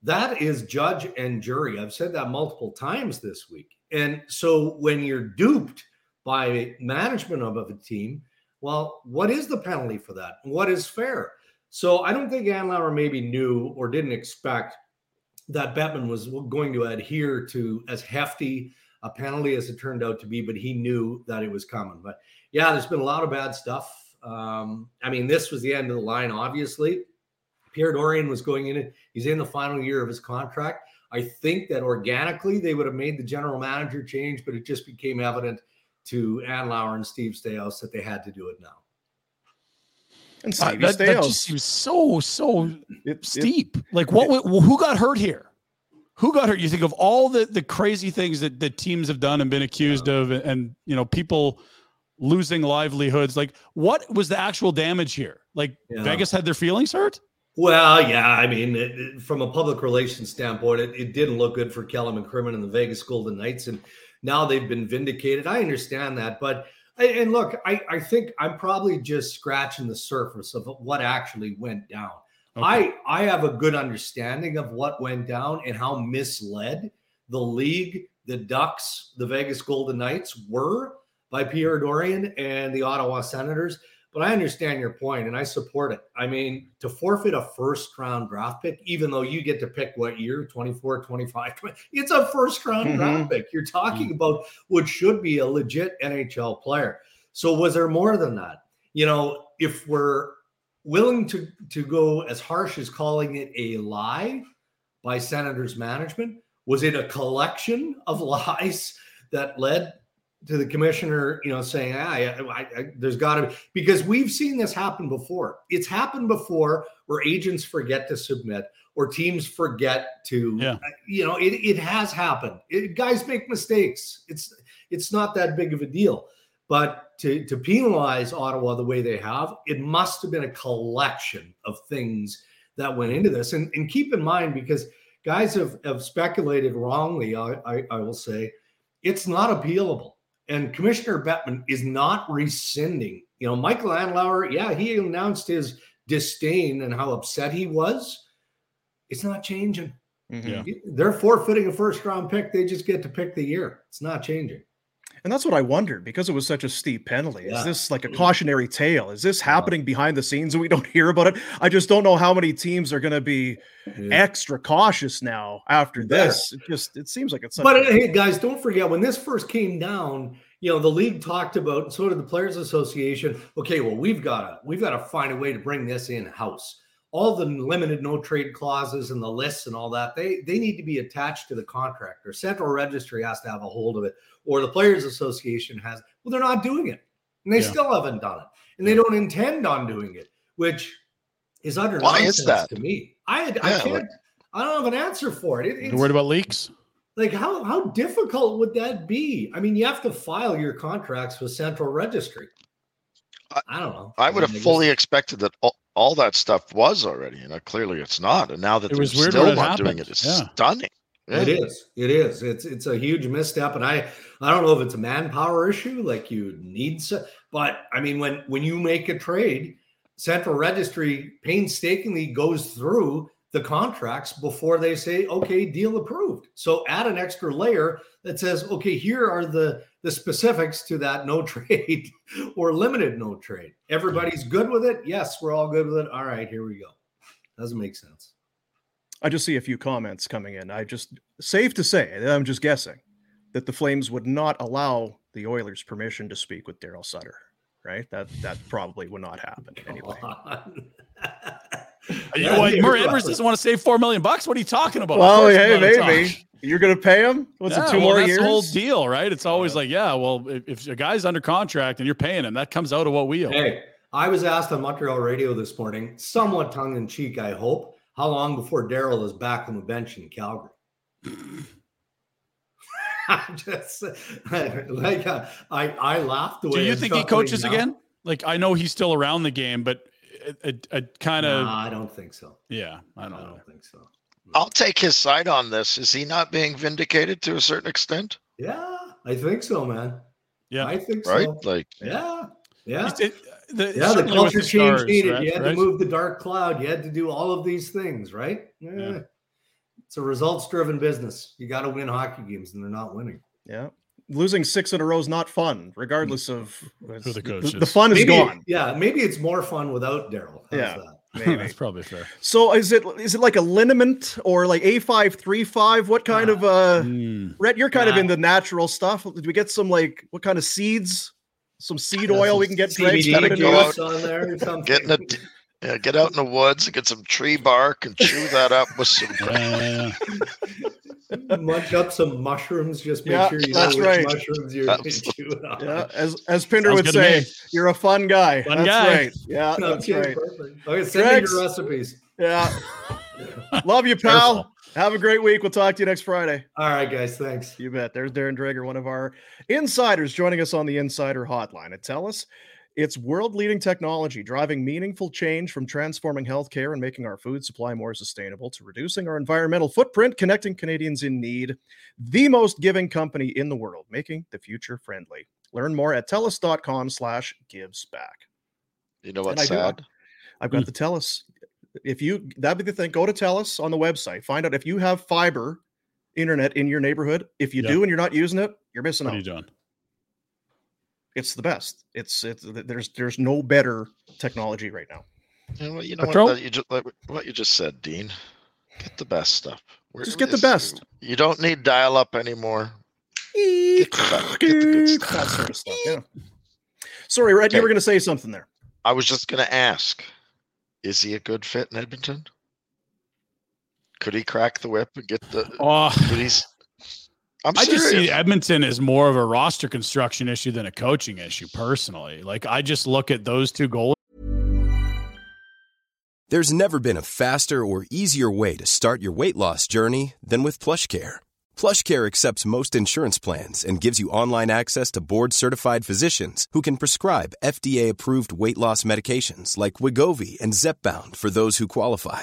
that is judge and jury. I've said that multiple times this week. And so when you're duped by management of, a team, well, what is the penalty for that? What is fair? So I don't think Andlauer maybe knew or didn't expect that Bettman was going to adhere to as hefty a penalty as it turned out to be, but he knew that it was coming. But yeah, there's been a lot of bad stuff. Um, I mean, this was the end of the line, obviously. Pierre Dorion was going in, he's in the final year of his contract. I think that organically they would have made the general manager change, but it just became evident to Andlauer and Steve Staios that they had to do it now. And Uh, Stevie that, that Staios. just seems so so It- it- steep. like what? wa- who got hurt here? Who got hurt? You think of all the the crazy things that the teams have done and been accused of, and, and you know people losing livelihoods. Like what was the actual damage here? Like Yeah. Vegas had their feelings hurt. Well, yeah, I mean, it, it- from a public relations standpoint, it, it didn't look good for Kelly McCrimmon and the Vegas Golden Knights, and now they've been vindicated. I understand that, but I- and look, I, I think I'm probably just scratching the surface of what actually went down. I I have a good understanding of what went down and how misled the league, the Ducks, the Vegas Golden Knights were by Pierre Dorion and the Ottawa Senators. But I understand your point and I support it. I mean, to forfeit a first round draft pick, even though you get to pick what year 24, 25, 20, it's a first round Mhm. draft pick. You're talking about what should be a legit NHL player. So, was there more than that? You know, if we're willing to, to go as harsh as calling it a lie by Senators management, was it a collection of lies that led to the commissioner, you know, saying, ah, I, I, I, there's got to be, because we've seen this happen before. It's happened before where agents forget to submit or teams forget to, Yeah. you know, it, it has happened. It, guys make mistakes. It's, it's not that big of a deal. But to, to penalize Ottawa the way they have, it must have been a collection of things that went into this. And, and keep in mind, because guys have, have speculated wrongly, I, I, I will say, it's not appealable. And Commissioner Bettman is not rescinding. You know, Michael Andlauer, yeah, he announced his disdain and how upset he was. It's not changing. Mhm. Yeah. They're forfeiting a first round pick. They just get to pick the year. It's not changing. And that's what I wondered because it was such a steep penalty. Yeah. Is this like a mm-hmm. cautionary tale? Is this happening behind the scenes and we don't hear about it? I just don't know how many teams are going to be extra cautious now after this. It just it seems like it's But a- uh, hey, guys, don't forget when this first came down, you know, the league talked about, so did the Players Association. Okay, well, we've got to we've got to find a way to bring this in house. All the limited no trade clauses and the lists and all that, they they need to be attached to the contract. Or Central Registry has to have a hold of it, or the Players Association has. Well, they're not doing it, and they Yeah. still haven't done it, and they don't intend on doing it, which is utter Why is nonsense that? to me. I I can't. like- I don't have an answer for it. It- You're worried about leaks? like how how difficult would that be? I mean, you have to file your contracts with Central Registry. I- I don't know. I would mean, have fully expected that all, all that stuff was already, and know, clearly it's not. And now that It they're was still when it not doing it, it is Yeah. stunning. It Yeah. is. It is. It's it's a huge misstep, and I I don't know if it's a manpower issue, like you need, so, but I mean, when when you make a trade, Central Registry painstakingly goes through the contracts before they say, okay, deal approved. So add an extra layer that says, okay, here are the the specifics to that no trade or limited no trade. Everybody's good with it. Yes, we're all good with it. All right, here we go. Doesn't make sense. I just see a few comments coming in. I just safe to say, I'm just guessing, that the Flames would not allow the Oilers permission to speak with Daryl Sutter. Right? That that probably would not happen anyway. You Yeah, what, Murray right. Edwards doesn't want to save four million bucks. What are you talking about? Of Well, hey, he's gonna maybe talk. you're going to pay him. What's Yeah, it? Two well, more that's years. the whole deal, right? It's always like, yeah, well, if, if a guy's under contract and you're paying him, that comes out of what we owe. Hey, I was asked on Montreal radio this morning, somewhat tongue in cheek, I hope, how long before Daryl is back on the bench in Calgary? I just like uh, I I laughed the way Do you I'm think he coaches now. again? Like, I know he's still around the game, but it, it, it kind of, Nah, I don't think so. yeah, I I don't know. don't think so. I'll take his side on this. Is he not being vindicated to a certain extent? Yeah, I think so, man. Yeah. I think so. Right? so. Like, Yeah, yeah. It- the, Yeah, the culture the change stars, needed. right? You had Right? to move the dark cloud. You had to do all of these things, right? Yeah. It's a results driven business. You got to win hockey games, and they're not winning. Yeah. Losing six in a row is not fun, regardless of Who the coach The, is. the fun is gone. yeah, maybe it's more fun without Daryl. How's Yeah. that? Maybe. That's probably fair. So is it is it like a liniment or like A five three five? What kind of uh Mm. Rhett, you're kind of Nah. in the natural stuff. Did we get some like what kind of seeds? Some seed Yeah, oil we can get CBD drenched gotta up into go it? out. on there or something. getting a, yeah, get out in the woods and get some tree bark and chew that up with some. Yeah, Munch up some mushrooms. Just make Yeah, sure you know which right. mushrooms you're Absolutely. chewing on. Yeah, as as Pinder Sounds would say, you're a fun guy. Fun that's guy. right. Yeah, that's Okay, right. perfect. Okay, send me your recipes. Yeah. Love you, pal. Careful. Have a great week. We'll talk to you next Friday. All right, guys. Thanks. You bet. There's Darren Dreger, one of our insiders, joining us on the Insider Hotline. And tell us it's world leading technology driving meaningful change from transforming healthcare and making our food supply more sustainable to reducing our environmental footprint, connecting Canadians in need. The most giving company in the world, making the future friendly. Learn more at telus.com slash gives back. You know And what's I do. sad? I've got mm. the TELUS. If you that'd be the thing, go to TELUS on the website. Find out if you have fiber internet in your neighborhood. If you Yeah. do and you're not using it, you're missing what are out. you doing? It's the best. It's it's there's there's no better technology right now. You know, what- you know Patrol? what, that you just, like what you just said, Dean. Get the best stuff. We're- Just get the best. You don't need dial up anymore. Get the, get the good That sort of stuff. Yeah. Sorry, Rhett, you were going to say something there. I was just going to ask is he a good fit in Edmonton? Could he crack the whip and get the. Oh, Could he's. I'm I just see. Edmonton as more of a roster construction issue than a coaching issue, personally. Like, I just look at those two goals. There's never been a faster or easier way to start your weight loss journey than with plush PlushCare. PlushCare accepts most insurance plans and gives you online access to board-certified physicians who can prescribe FDA-approved weight loss medications like Wegovy and Zepbound for those who qualify.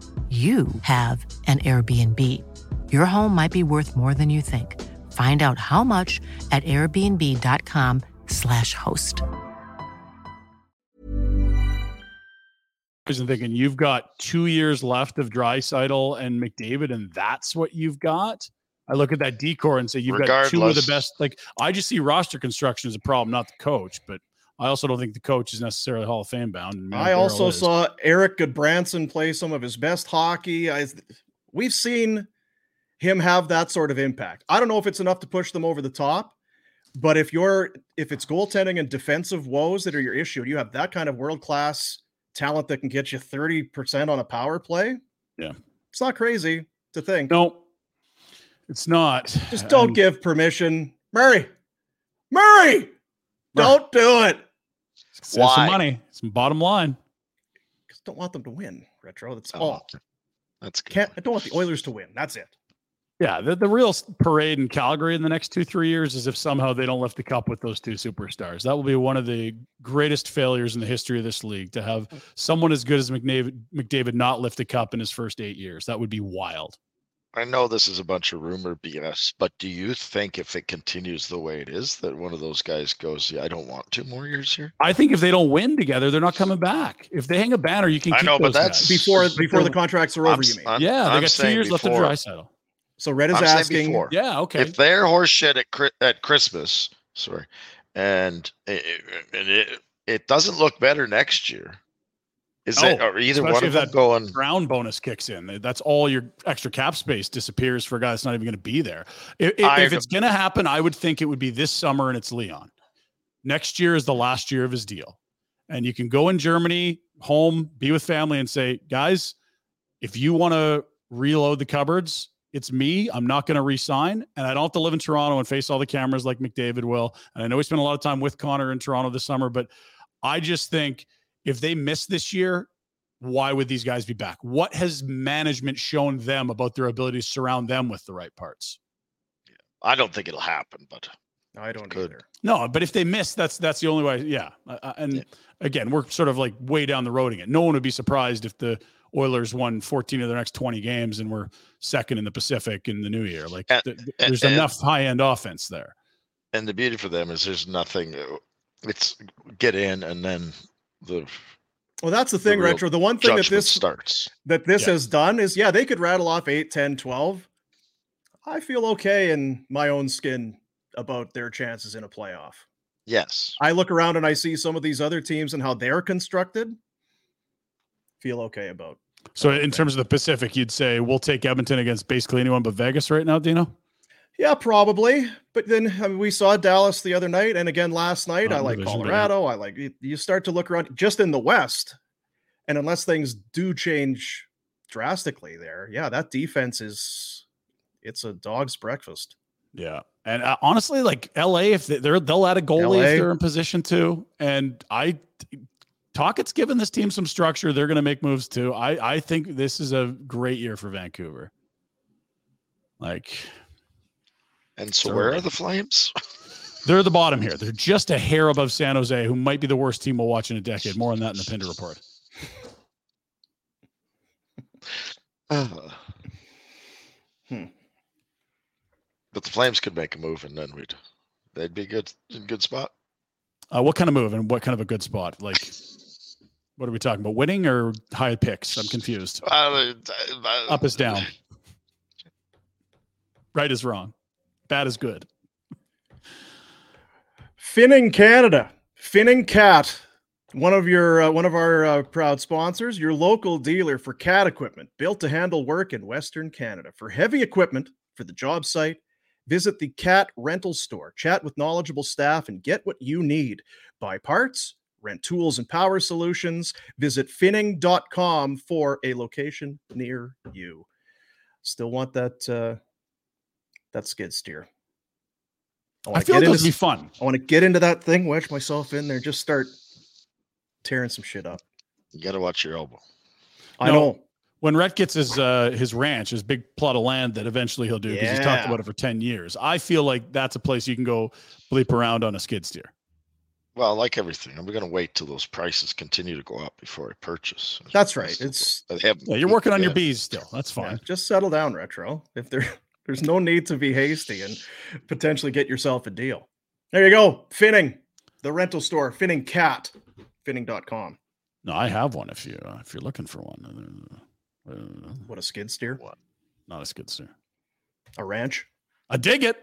you have an Airbnb. Your home might be worth more than you think. Find out how much at airbnb.com/slash host. And thinking you've got two years left of Draisaitl and McDavid, and that's what you've got. I look at that D corps and say you've got two of the best. Like I just see roster construction as a problem, not the coach. But I also don't think the coach is necessarily Hall of Fame bound. I also is. saw Erik Gudbranson play some of his best hockey. I, we've seen him have that sort of impact. I don't know if it's enough to push them over the top, but if you're if it's goaltending and defensive woes that are your issue, you have that kind of world class talent that can get you thirty percent on a power play. Yeah. it's not crazy to think. no, it's not. Just don't And- give permission, Murray. Murray, don't do it. save Why? some money, some bottom line. Just don't want them to win. Retro. That's Oh, all. That's good. Can't. I don't want the Oilers to win. That's it. Yeah, the, the real parade in Calgary in the next two, three years is if somehow they don't lift the cup with those two superstars. That will be one of the greatest failures in the history of this league to have someone as good as McDavid, McDavid not lift the cup in his first eight years. That would be wild. I know this is a bunch of rumor BS, but do you think if it continues the way it is, that one of those guys goes, "Yeah, I don't want two more years here"? I think if they don't win together, they're not coming back. If they hang a banner, you can I keep know, but that's- guys. Before before the contracts are I'm over, you mean? I'm- yeah, they I'm got two saying years left of before- Draisaitl. So Rhett is I'm asking. before. Yeah, okay. If they're horseshit at at Christmas, sorry, and it, and it it doesn't look better next year, is oh, it No, or either one of them that going? ground bonus kicks in. That's all your extra cap space disappears for a guy that's not even going to be there. If, if, I if it's going to happen, I would think it would be this summer and it's Leon. Next year is the last year of his deal. And you can go in Germany, home, be with family, and say, guys, if you want to reload the cupboards, it's me. I'm not going to resign. And I don't have to live in Toronto and face all the cameras like McDavid will. And I know we spent a lot of time with Connor in Toronto this summer, but I just think if they miss this year, why would these guys be back? What has management shown them about their ability to surround them with the right parts? I don't think it'll happen, but I don't Good. either. No, but if they miss, that's that's the only way. Yeah, I- I- and Yeah. again, we're sort of like way down the road it. No one would be surprised if the Oilers won 14 of their next 20 games and were second in the Pacific in the new year. Like And- th- th- and- there's and- enough high end offense there. and the beauty for them is there's nothing. uh, It's get in and then the Well, that's the thing, real Retro. The one thing that this starts. that this Yeah. has done is, yeah, they could rattle off 8, 10, 12. I feel okay in my own skin about their chances in a playoff. Yes, I look around and I see some of these other teams and how they're constructed. Feel okay about. So in terms of the Pacific, you'd say we'll take Edmonton against basically anyone but Vegas right now, Dino. Yeah, probably. But then I mean, we saw Dallas the other night, and again last night. I like. Colorado. I like you- start to look around just in the West, and unless things do change drastically there, yeah, that defense is it's a dog's breakfast. Yeah, and uh, honestly, like LA, if they- they're they'll add a goalie LA. if they're in position to, and I. Tocchet's given this team some structure. They're going to make moves too. I I think this is a great year for Vancouver. Like and so It's where are the Flames? they're at the bottom here. They're just a hair above San Jose, who might be the worst team we'll watch in a decade. More on that in the Pinder report. Ah. Hmm. But the Flames could make a move, and then we'd they'd be good in good spot. Uh, what kind of move and what kind of a good spot? Like, what are we talking about? Winning or high picks? I'm confused. Uh, uh, Up is down. Right is wrong. Bad is good. Finning Canada Finning Cat, one of your uh, one of our uh, proud sponsors, your local dealer for cat equipment, built to handle work in Western Canada. For heavy equipment for the job site, visit the Cat Rental Store. Chat with knowledgeable staff and get what you need. Buy parts, rent tools and power solutions. Visit finning.com for a location near you. Still want that uh, that skid steer. I wanna feel get it into would be fun. I want to get into that thing, wedge myself in there, just start tearing some shit up. You got to watch your elbow. I No, know. When Rhett gets his uh, his ranch, his big plot of land that eventually he'll do because he's talked about it for ten years. I feel like that's a place you can go bleep around on a skid steer. Well, like everything, I'm going to wait till those prices continue to go up before I purchase. That's right. It's Yeah, you're working on your bees still. That's yeah, fine. just settle down, retro. If there there's no need to be hasty and potentially get yourself a deal. There you go. Finning, the rental store, Finning Cat, finning.com. No, I have one. If you uh, if you're looking for one, uh, uh, What a skid steer. What? not a skid steer. A ranch. I dig it.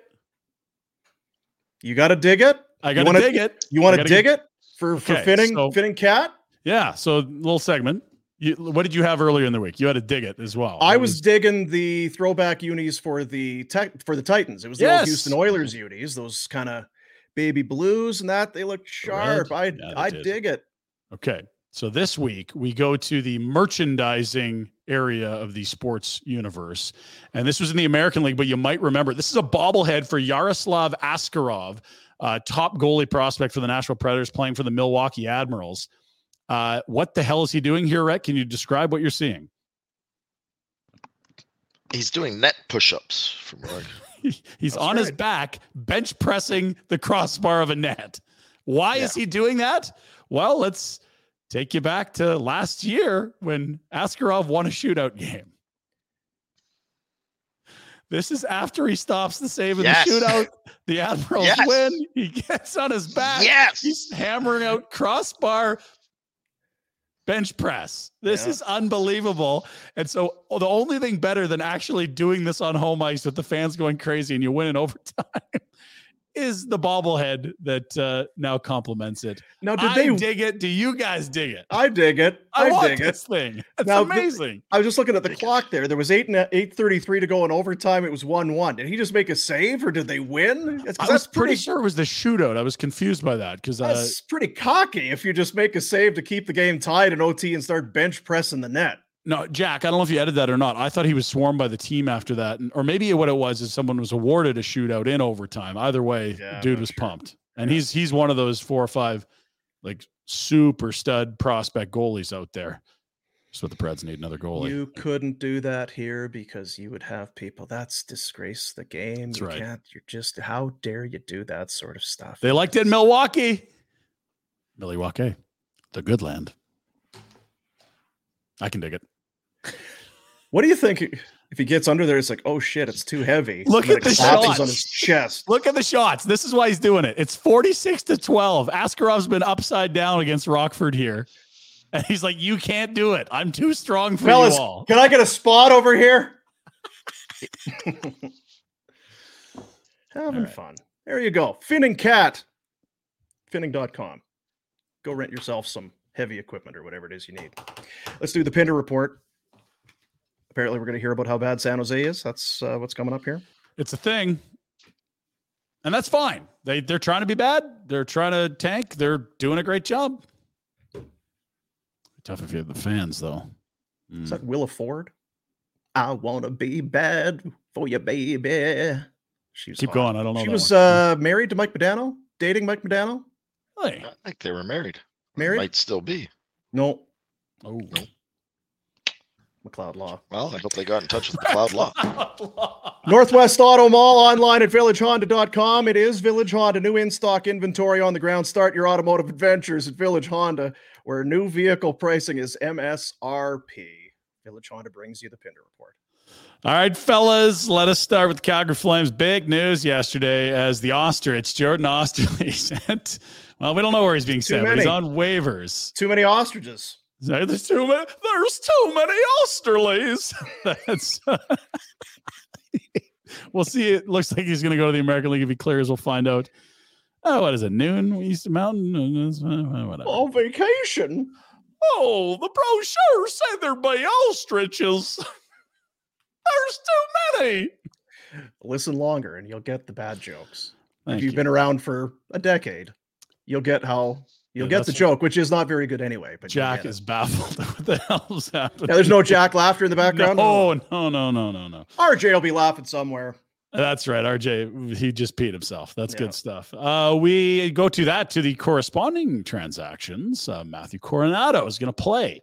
You got to dig it. I got to dig it. You want to dig it for for Okay, Finning so- Finning Cat? Yeah. So little segment. You, what did you have earlier in the week? You had to dig it as well. I What was digging the throwback unis for the tech for the Titans. It was the old Houston Oilers unis, those kind of baby blues and that. They look sharp. I Yeah, I did. dig it. Okay. So this week we go to the merchandising area of the sports universe. And this was in the American League, but you might remember this is a bobblehead for Yaroslav Askarov, uh, top goalie prospect for the Nashville Predators playing for the Milwaukee Admirals. Uh, what the hell is he doing here, Rhett? Can you describe what you're seeing? He's doing net push-ups from what He's That's on his back, bench pressing the crossbar of a net. Why is he doing that? Well, let's take you back to last year when Askarov won a shootout game. This is after he stops the save in Yes. the shootout. The Admirals Yes. win. He gets on his back. Yes. He's hammering out crossbar bench press. This Yeah. is unbelievable. And so the only thing better than actually doing this on home ice with the fans going crazy and you win in overtime is the bobblehead that uh, now complements it. Now, did I they? dig it? Do you guys dig it? I dig it. I, I, want dig it. this thing. It's Now, th- amazing. I was just looking at the clock there. There was eight and eight thirty three to go in overtime. It was one one. Did he just make a save or did they win? It's, 'cause I was that's pretty pretty. sure it was the shootout. I was confused by that because uh, That's pretty cocky if you just make a save to keep the game tied in OT and start bench pressing the net. No, Jack, I don't know if you edited that or not. I thought he was swarmed by the team after that. and- Or maybe what it was is someone was awarded a shootout in overtime. Either way, Yeah, dude was sure. pumped. And he's he's one of those four or five like super stud prospect goalies out there. That's what the Preds need, another goalie. You couldn't do that here because you would have people. That's disgrace the game. That's you right. can't. You're just. How dare you do that sort of stuff? they liked it in Milwaukee. Milwaukee, the good land. I can dig it. What do you think if he gets under there? It's like, oh shit, it's too heavy. Look at the shots. on his chest. Look at the shots. This is why he's doing it. It's 46 to 12. Askarov's been upside down against Rockford here. And he's like, You can't do it. I'm too strong for Fellas, you all. can I get a spot over here? Having right. fun. There you go. Finning Cat. Finning.com. Go rent yourself some heavy equipment or whatever it is you need. Let's do the Pinder report. Apparently, we're going to hear about how bad San Jose is. That's uh, what's coming up here. It's a thing. And that's fine. They they're trying to be bad. They're trying to tank. They're doing a great job. Tough if you have the fans though. Is Mm. that Willa Ford? I want to be bad for you, baby. She was Keep hot. going. I don't know. She was uh, married to Mike Modano, dating Mike Modano. Hey. I think they were married. Married? Might still be. No, Oh. McLeod Law. Well, I hope they got in touch with the Cloud Law. Northwest Auto Mall online at villagehonda.com. It is Village Honda, new in stock inventory on the ground. Start your automotive adventures at Village Honda, where new vehicle pricing is MSRP. Village Honda brings you the Pinder Report. All right, fellas, let us start with the Calgary Flames. Big news yesterday as the ostrich, Jordan Oesterle, sent. Well, we don't know where he's being Too sent, but he's on waivers. Too many ostriches. There's too many. There's too many Oesterles. That's. we'll see. It looks like he's going to go to the American League if he clears. We'll find out. Oh, what is it? Noon, East Mountain, uh, whatever. On vacation. Oh, the brochure said there'd be ostriches. There's too many. Listen longer and you'll get the bad jokes. Thank if you've you. been around for a decade, you'll get how you'll Yeah, get the joke, which is not very good anyway. But Jack is baffled. what the hell's happening? Yeah, there's no Jack laughter in the background. No, no, no, no, no, no. RJ will be laughing somewhere. That's right. RJ, he just peed himself. That's Yeah. good stuff. Uh, we go to that to the corresponding transactions. Uh, Matthew Coronato is going to play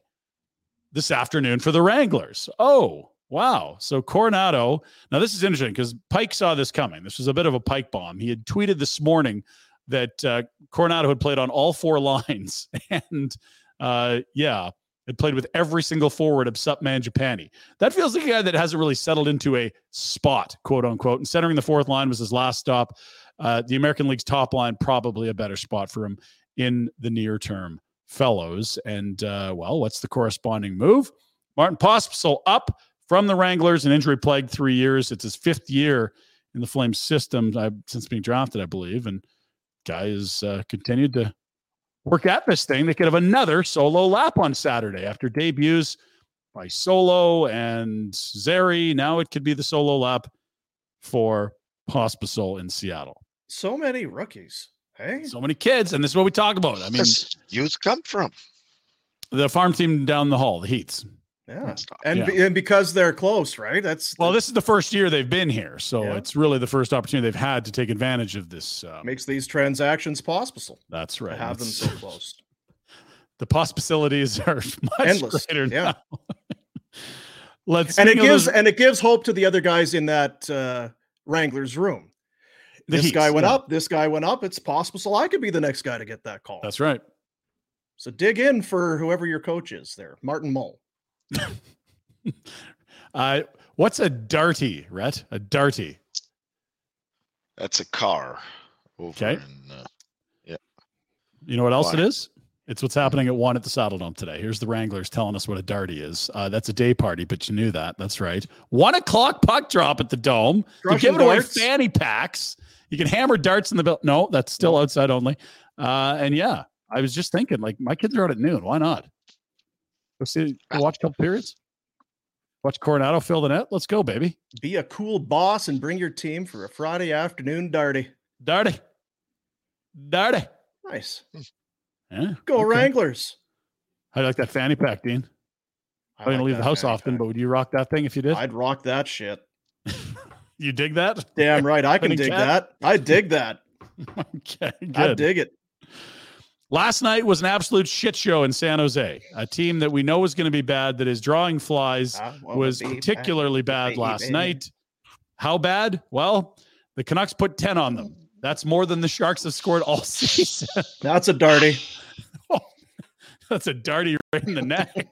this afternoon for the Wranglers. Oh, wow. So Coronato. Now, this is interesting because Pike saw this coming. This was a bit of a Pike bomb. He had tweeted this morning that uh, Coronato had played on all four lines. And uh, yeah, had played with every single forward except Mangiapane. That feels like a guy that hasn't really settled into a spot, quote unquote. And centering the fourth line was his last stop. Uh, the American League's top line, probably a better spot for him in the near term, fellows. And uh, well, what's the corresponding move? Martin Pospisil up from the Wranglers, an injury plagued three years. It's his fifth year in the Flames system uh, since being drafted, I believe. And guy has uh, continued to work at this thing. They could have another solo lap on Saturday after debuts by Solo and Zary. Now it could be the solo lap for Pospisil in Seattle. So many rookies. Hey, So many kids, and this is what we talk about. I mean, youth come from? the farm team down the hall, the Heats. Yeah, and Yeah. be- and because they're close, right? That's Well, this is the first year they've been here, so Yeah. it's really the first opportunity they've had to take advantage of this. Um, makes these transactions possible. that's To right. have them so close. the possibilities are much Endless, greater yeah. now. Let's and it gives those- and it gives hope to the other guys in that uh, Wranglers room. the this guy went yeah. up. This guy went up. It's possible. So I could be the next guy to get that call. That's right. So dig in for whoever your coach is there, Martin Mull. Uh, what's a darty, Rhett? A darty. That's a car. Over Okay. in, uh, You know what else Why? it is? It's what's happening at one at the Saddle Dome today. Here's the Wranglers telling us what a darty is. Uh, that's a day party, but you knew that. That's right. One o'clock puck drop at the Dome. They're giving away fanny packs. You can hammer darts in the bill. No, that's still outside only. Uh, and yeah, I was just thinking, like, my kids are out at noon. Why not? Go see, watch a couple periods. Watch Coronato fill the net. Let's go, baby. Be a cool boss and bring your team for a Friday afternoon darty. Darty. Darty. Nice. Yeah. Go okay. Wranglers. How do you like that fanny pack, Dean? I don't like leave the house often, pack. but would you rock that thing if you did? I'd rock that shit. you dig that? Damn right. I can dig cat? that. I dig that. okay, good. I dig it. Last night was an absolute shit show in San Jose. A team that we know is going to be bad, that is drawing flies, ah, I wanna was be particularly bad baby. last night. How bad? Well, the Canucks put 10 on them. That's more than the Sharks have scored all season. That's a darty. That's a darty right in the neck.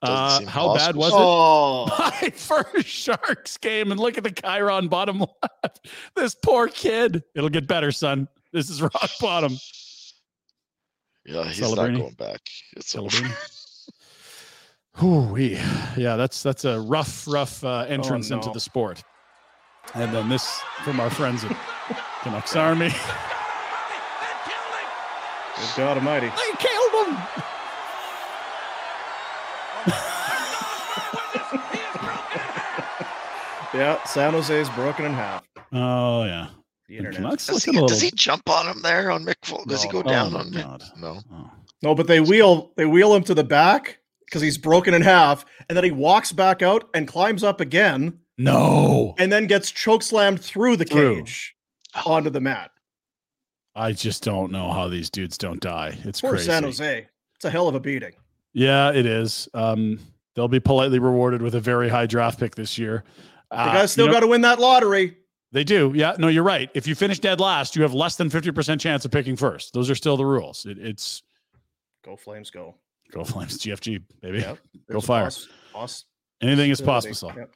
Uh, seem how bad possible. was it? Oh, my first Sharks game, and look at the Chiron bottom left. This poor kid. It'll get better, son. This is rock bottom. Yeah, he's not going back. It's over. Ooh, yeah, that's that's a rough, rough uh, entrance into no. the sport. And then this from our friends at Canucks Army. good God Almighty. They killed him. Yeah, San Jose is broken in half. Oh yeah. The The internet. Does he, a does he jump on him there on Mick Fol- Does he go down Oh, on my Mick? God. No. Oh. No, but they wheel they wheel him to the back because he's broken in half, and then he walks back out and climbs up again, No, and then gets choke slammed through the Through. cage onto the mat. I just don't know how these dudes don't die. It's Poor crazy. San Jose. It's a hell of a beating. Yeah, it is. Um, they'll be politely rewarded with a very high draft pick this year. The Uh, guys still you know- got to win that lottery. They do. Yeah. No, you're right. If you finish dead last, you have less than 50% chance of picking first. Those are still the rules. It, it's Go Flames, go. go Flames, GFG, baby. Yep. Go fire. poss- poss- Anything is possible. Yep.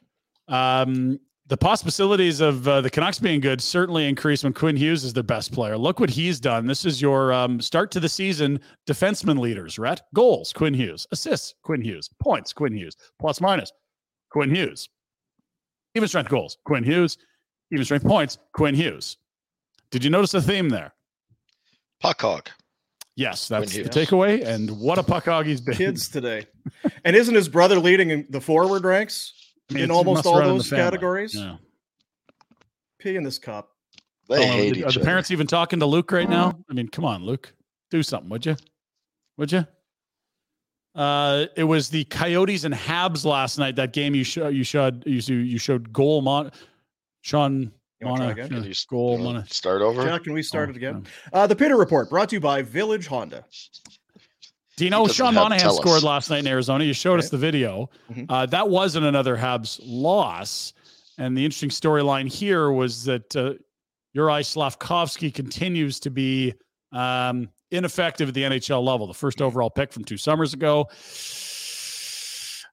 Um, the possibilities of uh, the Canucks being good certainly increase when Quinn Hughes is their best player. Look what he's done. This is your um, start to the season defenseman leaders, Rhett. Goals, Quinn Hughes. Assists, Quinn Hughes. Points, Quinn Hughes. Plus minus, Quinn Hughes. Even strength goals, Quinn Hughes. Even strength points, Quinn Hughes. Did you notice a theme there? Puck hog. Yes, that's the takeaway. And what a puck hog he's been. Kids today. And isn't his brother leading in the forward ranks I mean, in almost all run in the those categories? Yeah. Pee in this cup. They Oh, hate did- each are the other. parents even talking to Luke right now? I mean, come on, Luke, do something, would you? Would you? Uh, it was the Coyotes and Habs last night. That game you showed you showed you showed, you showed goal mon Sean You wanna try Mona again? Can you goal you wanna Mona. Start over. Jack, can we start Oh, it again? yeah. Uh, the Pinder Report brought to you by Village Honda. Do you know Sean Monahan scored last night in Arizona? You showed us the video. Mhm. Uh, that wasn't another Habs loss. And the interesting storyline here was that uh, Uri Slafkovsky continues to be um, ineffective at the NHL level. The first overall pick from two summers ago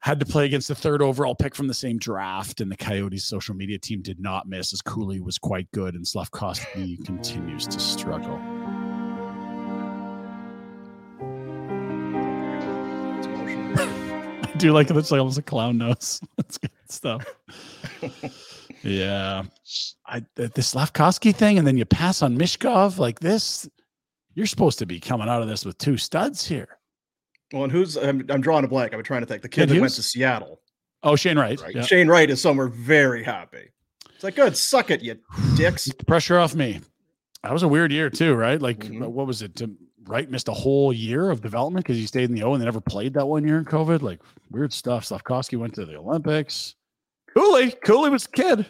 had to play against the third overall pick from the same draft, and the Coyotes' social media team did not miss as Cooley was quite good, and Slafkovsky continues to struggle. do like it. It's like almost a clown nose. That's good stuff. yeah. I th- the Slafkovsky thing, and then you pass on Michkov like this. You're supposed to be coming out of this with two studs here. well, and who's I'm, I'm drawing a blank. I'm trying to think. The Kid that went to Seattle. Oh, Shane Wright. Right. Yeah. Shane Wright is somewhere very happy. It's like, good, suck it, you dicks. Pressure off me. That was a weird year too, right? Like, Mhm. what was it? To, Wright missed a whole year of development because he stayed in the O and they never played that one year in COVID. Like weird stuff. Slafkovsky went to the Olympics. Cooley, Cooley was a kid.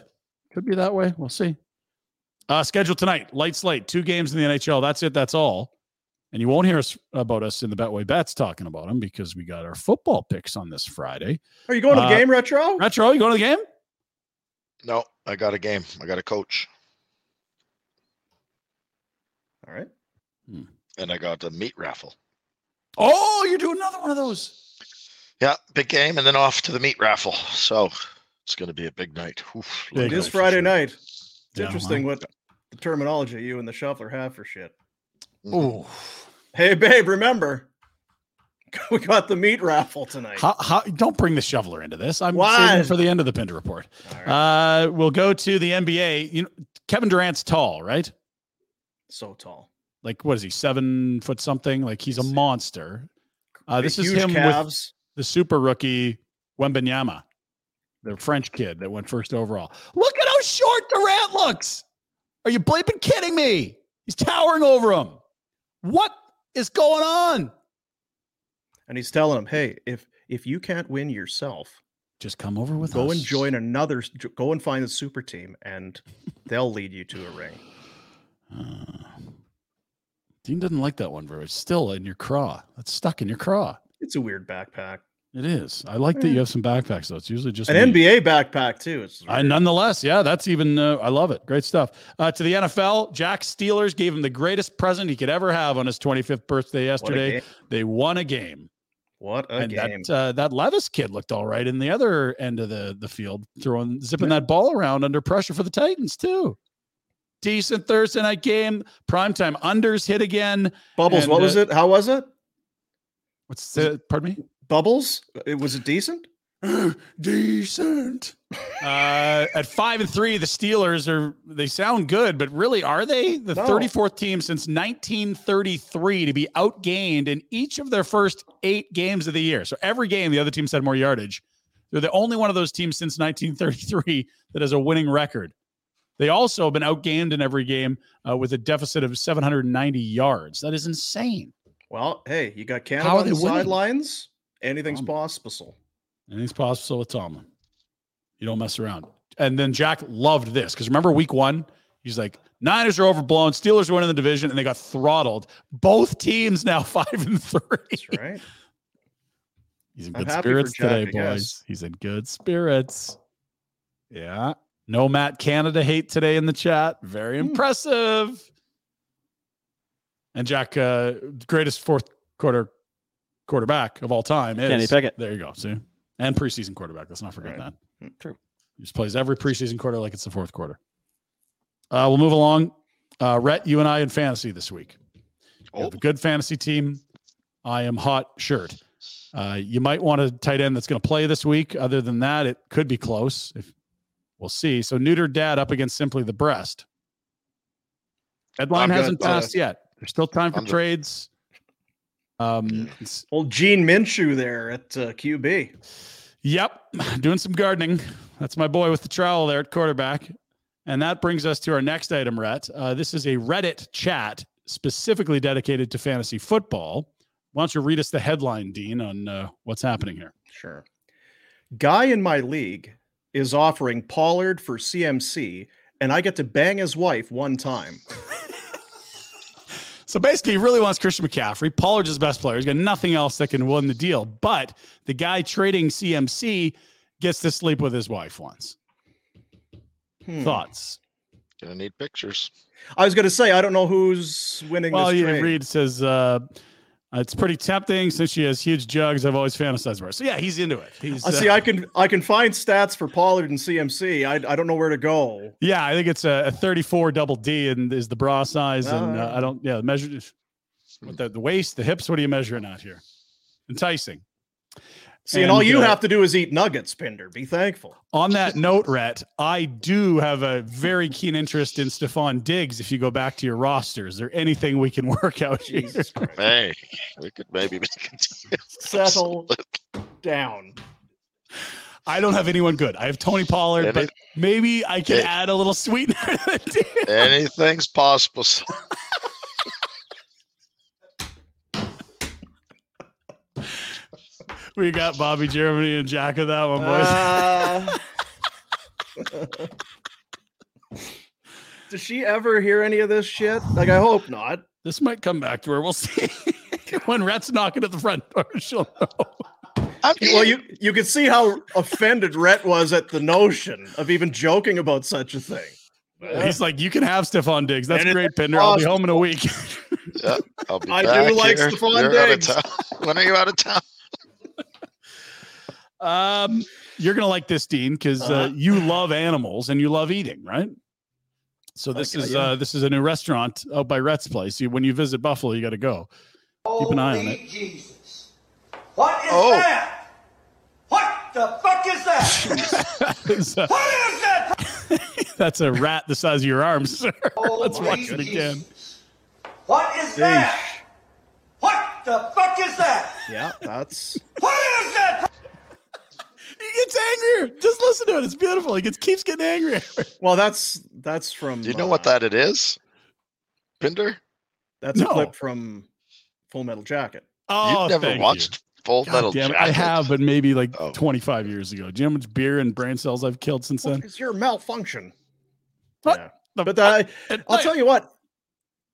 Could be that way. We'll see. Uh, schedule tonight, light slate, two games in the NHL. That's it. That's all. And you won't hear us about us in the Betway Bets talking about them because we got our football picks on this Friday. Are you going to the Uh, game, Retro? Retro, you going to the game? No, I got a game. I got a coach, All right. And I got a meat raffle. Oh, you're doing another one of those. Yeah, big game, and then off to the meat raffle. So it's going to be a big night. Oof, Big It looking is Friday sure. night. It's Yeah, interesting well. what the terminology you and the shuffler have for shit. Oh, Hey, babe, remember, we got the meat raffle tonight. How, how, don't bring the shoveler into this. I'm Why? saving for the end of the Pinder report. All right. Uh, we'll go to the NBA. You know, Kevin Durant's tall, right? so tall. Like, what is he? Seven foot something. Like he's a monster. Uh, this is him with the super rookie Wembanyama, the French kid that went first overall. Look at how short Durant looks. Are you bleeping kidding me? He's towering over him. What is going on? and he's telling him, "Hey, if if you can't win yourself, Just come over with go us. and join another. Go and find the super team, and they'll lead you to a ring." Uh, Dean doesn't like that one very much. Still in your craw. That's stuck in your craw. It's a weird backpack. It is. I like that you have some backpacks though. It's usually just An me. NBA backpack too. It's I, nonetheless, yeah, that's even. Uh, I love it. Great stuff. Uh, to the NFL, Jack Steelers gave him the greatest present he could ever have on his 25th birthday yesterday. They won a game, What a and game! that uh, that Levis kid looked all right in the other end of the the field, throwing zipping that ball around under pressure for the Titans too. Decent Thursday night game, primetime unders hit again. Bubbles. and, what was uh, it? How was it? What's the, pardon me? Bubbles. It was it decent? decent. Uh, at five and three, the Steelers are they sound good, but really are they the No. 34th team since 1933 to be outgained in each of their first eight games of the year? So every game the other teams had more yardage. They're the only one of those teams since 1933 that has a winning record. They also have been outgained in every game uh, with a deficit of 790 yards. That is insane. Well, hey, you got Canada How are on the sidelines. Anything's Um, possible. Anything's possible with Tomlin. You don't mess around. And then Jack loved this because remember week one, he's like, Niners are overblown, Steelers are winning the division, and they got throttled. Both teams now five and three. That's right. He's in I'm good spirits Jack, today, boys. He's in good spirits. Yeah. No Matt Canada hate today in the chat. Very Hmm. impressive. And Jack, uh, greatest fourth quarter quarterback of all time is Kenny Pickett. There you go. See, and preseason quarterback. Let's not forget Right. that. True. He just plays every preseason quarter like it's the fourth quarter. Uh, we'll move along. Uh, Rhett, you and I in fantasy this week. You have a good fantasy team. I am hot shirt. Uh, you might want a tight end that's going to play this week. Other than that, it could be close. If We'll see. So neutered dad up against simply the breast. Deadline I'm hasn't Uh, passed yet. There's still time for I'm trades. Um, Old Gene Minshew there at uh, QB. Yep, doing some gardening. That's my boy with the trowel there at quarterback. And that brings us to our next item, Rhett. Uh, this is a Reddit chat specifically dedicated to fantasy football. Why don't you read us the headline, Dean, on uh, what's happening here? Sure. Guy in my league is offering Pollard for CMC, and I get to bang his wife one time. So basically, he really wants Christian McCaffrey. Pollard's his best player. He's got nothing else that can win the deal. But the guy trading CMC gets to sleep with his wife once. Hmm. Thoughts? Gonna need pictures. I was going to say I don't know who's winning Well, this you trade. read says uh, it's pretty tempting since she has huge jugs. I've always fantasized about her. So yeah, he's into it. He's I uh, see. I can I can find stats for Pollard and CMC. I, I don't know where to go. yeah, I think it's a, a 34 double D and is the bra size. and uh, Ah. I don't yeah measure with the, the waist, the hips. What are you measuring out here? Enticing. See, and, all you uh, have to do is eat nuggets, Pinder. Be thankful. On that note, Rhett, I do have a very keen interest in Stefon Diggs. If you go back to your roster, is there anything we can work out here? Christ. Hey, we could maybe make a deal. Settle down. I don't have anyone good. I have Tony Pollard, Any- but maybe I can Hey. add a little sweetener to the. Anything's possible. We got Bobby Germany and Jack of that one, boys. Uh, does she ever hear any of this shit? Like, I hope not. this might come back to her. We'll see. when Rhett's knocking at the front door, she'll know. I mean, Well, you you can see how offended Rhett was at the notion of even joking about such a thing. He's like, you can have Stefon Diggs. That's Anything great, Pinder. I'll be home in a week. yeah, I'll be I do like here. Stefon out of Diggs. town. When are you out of town? Um, you're gonna like this, Dean, because uh, Uh-huh. you love animals and you love eating, right? So this is uh, this is a new restaurant out by Rhett's place. You, when you visit Buffalo, you got to go. Keep an eye on it. Jesus. What is Oh. that? What the fuck is that? It's, uh, What is that? That's a rat the size of your arms, sir. Let's Holy watch it again. Jesus. What is that? What the fuck is that? Yeah, that's What is that? He gets angrier. Just listen to it. It's beautiful. He gets keeps getting angrier. well, that's that's from. Do you know uh, what that it is? Pinder? That's a clip from Full Metal Jacket. Oh, You've never thank you. watched Full God Metal damn. Jacket? I have, but maybe like Oh. 25 years ago. Do you know how much beer and brain cells I've killed since then? It's your malfunction. What Yeah. But uh, fuck? I'll tell you what,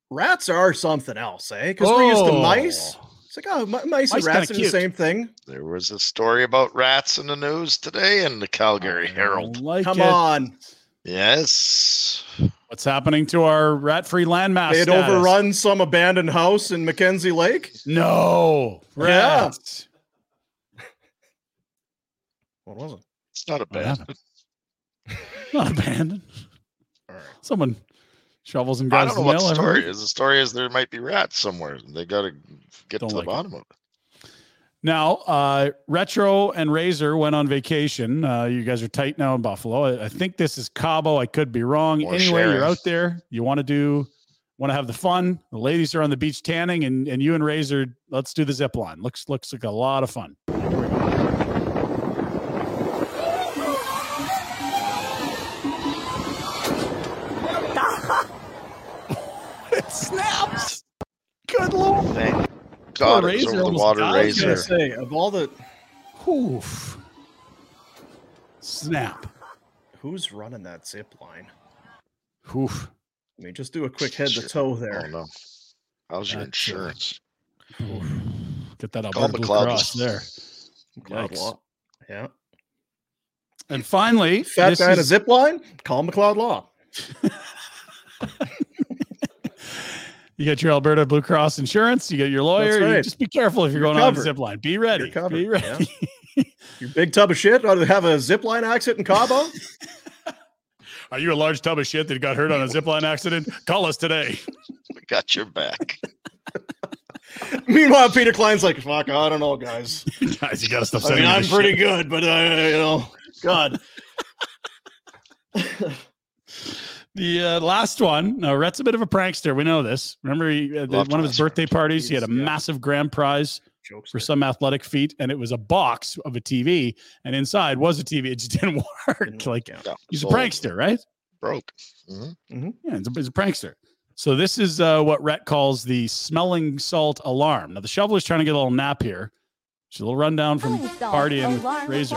rats are something else, eh? Because we're used to mice. Oh. It's like, oh, mi- mice, Mice and rats kinda are the same thing. There was a story about rats in the news today in the Calgary I Herald. Like Come it. on. Yes. What's happening to our rat-free landmass? They had status? overrun some abandoned house in McKenzie Lake. No. Yeah. Rats. What was it? It's not a What Not abandoned. All right. Someone shovels and I don't know the what the story is. The story is there might be rats somewhere. They got to get Don't to like the it. bottom of it. Now, uh, Retro and Razor went on vacation. Uh, you guys are tight now in Buffalo. I, I think this is Cabo. I could be wrong. Or anyway, you're out there. You want to do, want to have the fun. The ladies are on the beach tanning, and and you and Razor, let's do the zip line. Looks looks like a lot of fun. Snaps. Good lord. Thank God it was razor over the almost water died. I was gonna razor. say of all the Oof. Snap. who's running that zip line. Oof. I mean, just do a quick head to Shit. toe Oh there. no. How's your That's, insurance? Get that Call Alberta Blue McLeod. Cross there. McLeod Law. Yeah. And finally, Fat this guy in a is- zip line? Call McLeod Law. you get your Alberta Blue Cross insurance, you get your lawyer. You just be careful if you're, You're going on a zip line. Be ready. You're Be ready. Your big tub of shit ought to have a zip line accident in Cabo. Are you a large tub of shit that got hurt on a zip line accident? Call us today. We got your back. Meanwhile, Peter Klein's like, fuck, I don't know, guys. Guys, you got to stop I mean, I'm pretty shit. good, but uh, you know, God. The uh, last one. Now, Rhett's a bit of a prankster. We know this. Remember, he, uh, one of his birthday parties, he had a Yeah. massive grand prize Jokes. for some athletic feat, and it was a box of a TV, and inside was a TV. It just didn't work. Didn't like work out. Yeah, he's a prankster, right? Broke. Mhm. Yeah, he's a, he's a prankster. So this is uh, what Rhett calls the smelling salt alarm. Now the shoveler's trying to get a little nap here. She's a little rundown from partying with Razor.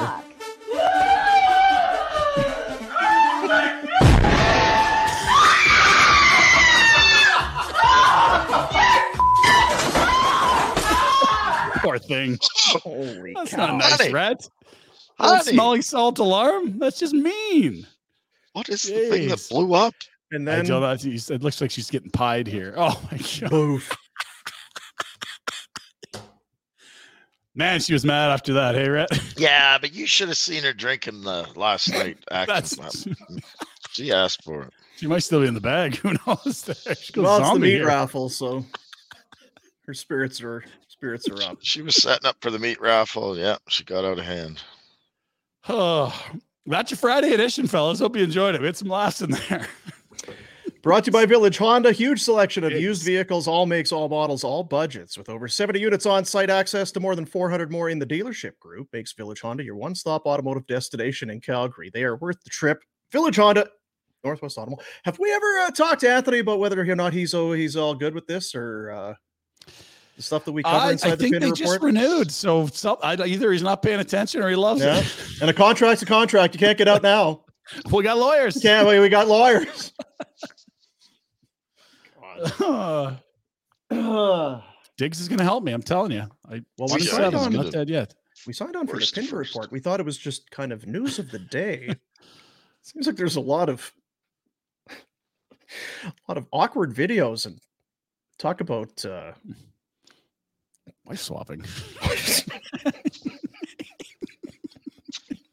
Poor thing. Holy That's cow. not nice, Honey. Rhett. Old Honey, smelling salt alarm? That's just mean. what is the thing that blew up? And I then know that it looks like she's getting pied here. Oh my god. boof. Man, she was mad after that. Hey, Rhett. Yeah, but you should have seen her drinking uh, last night. That's she asked for it. she might still be in the bag. Who knows? She goes Well, it's the meat here. raffle, so her spirits are spirits are up. She was setting up for the meat raffle. Yeah, she got out of hand. Oh, that's your Friday edition, fellas. Hope you enjoyed it. We had some laughs in there. Brought to you by Village Honda. Huge selection of used vehicles, all makes, all models, all budgets. With over 70 units on site, access to more than 400 more in the dealership group makes Village Honda your one stop automotive destination in Calgary. They are worth the trip. Village Honda, Northwest Automotive. Have we ever uh, talked to Anthony about whether or not he's oh, he's all good with this or uh, the stuff that we cover I, inside I the think pin they report? just renewed. So some, I, either he's not paying attention or he loves Yeah. it. and a contract's a contract. You can't get out now. we got lawyers. Can't we? We got lawyers. Diggs is going to help me. I'm telling you. I, Well, we and signed on- not dead yet. We signed on for the Worst Pinder report. We thought it was just kind of news of the day. Seems like there's a lot of a lot of awkward videos and talk about uh Wife swapping.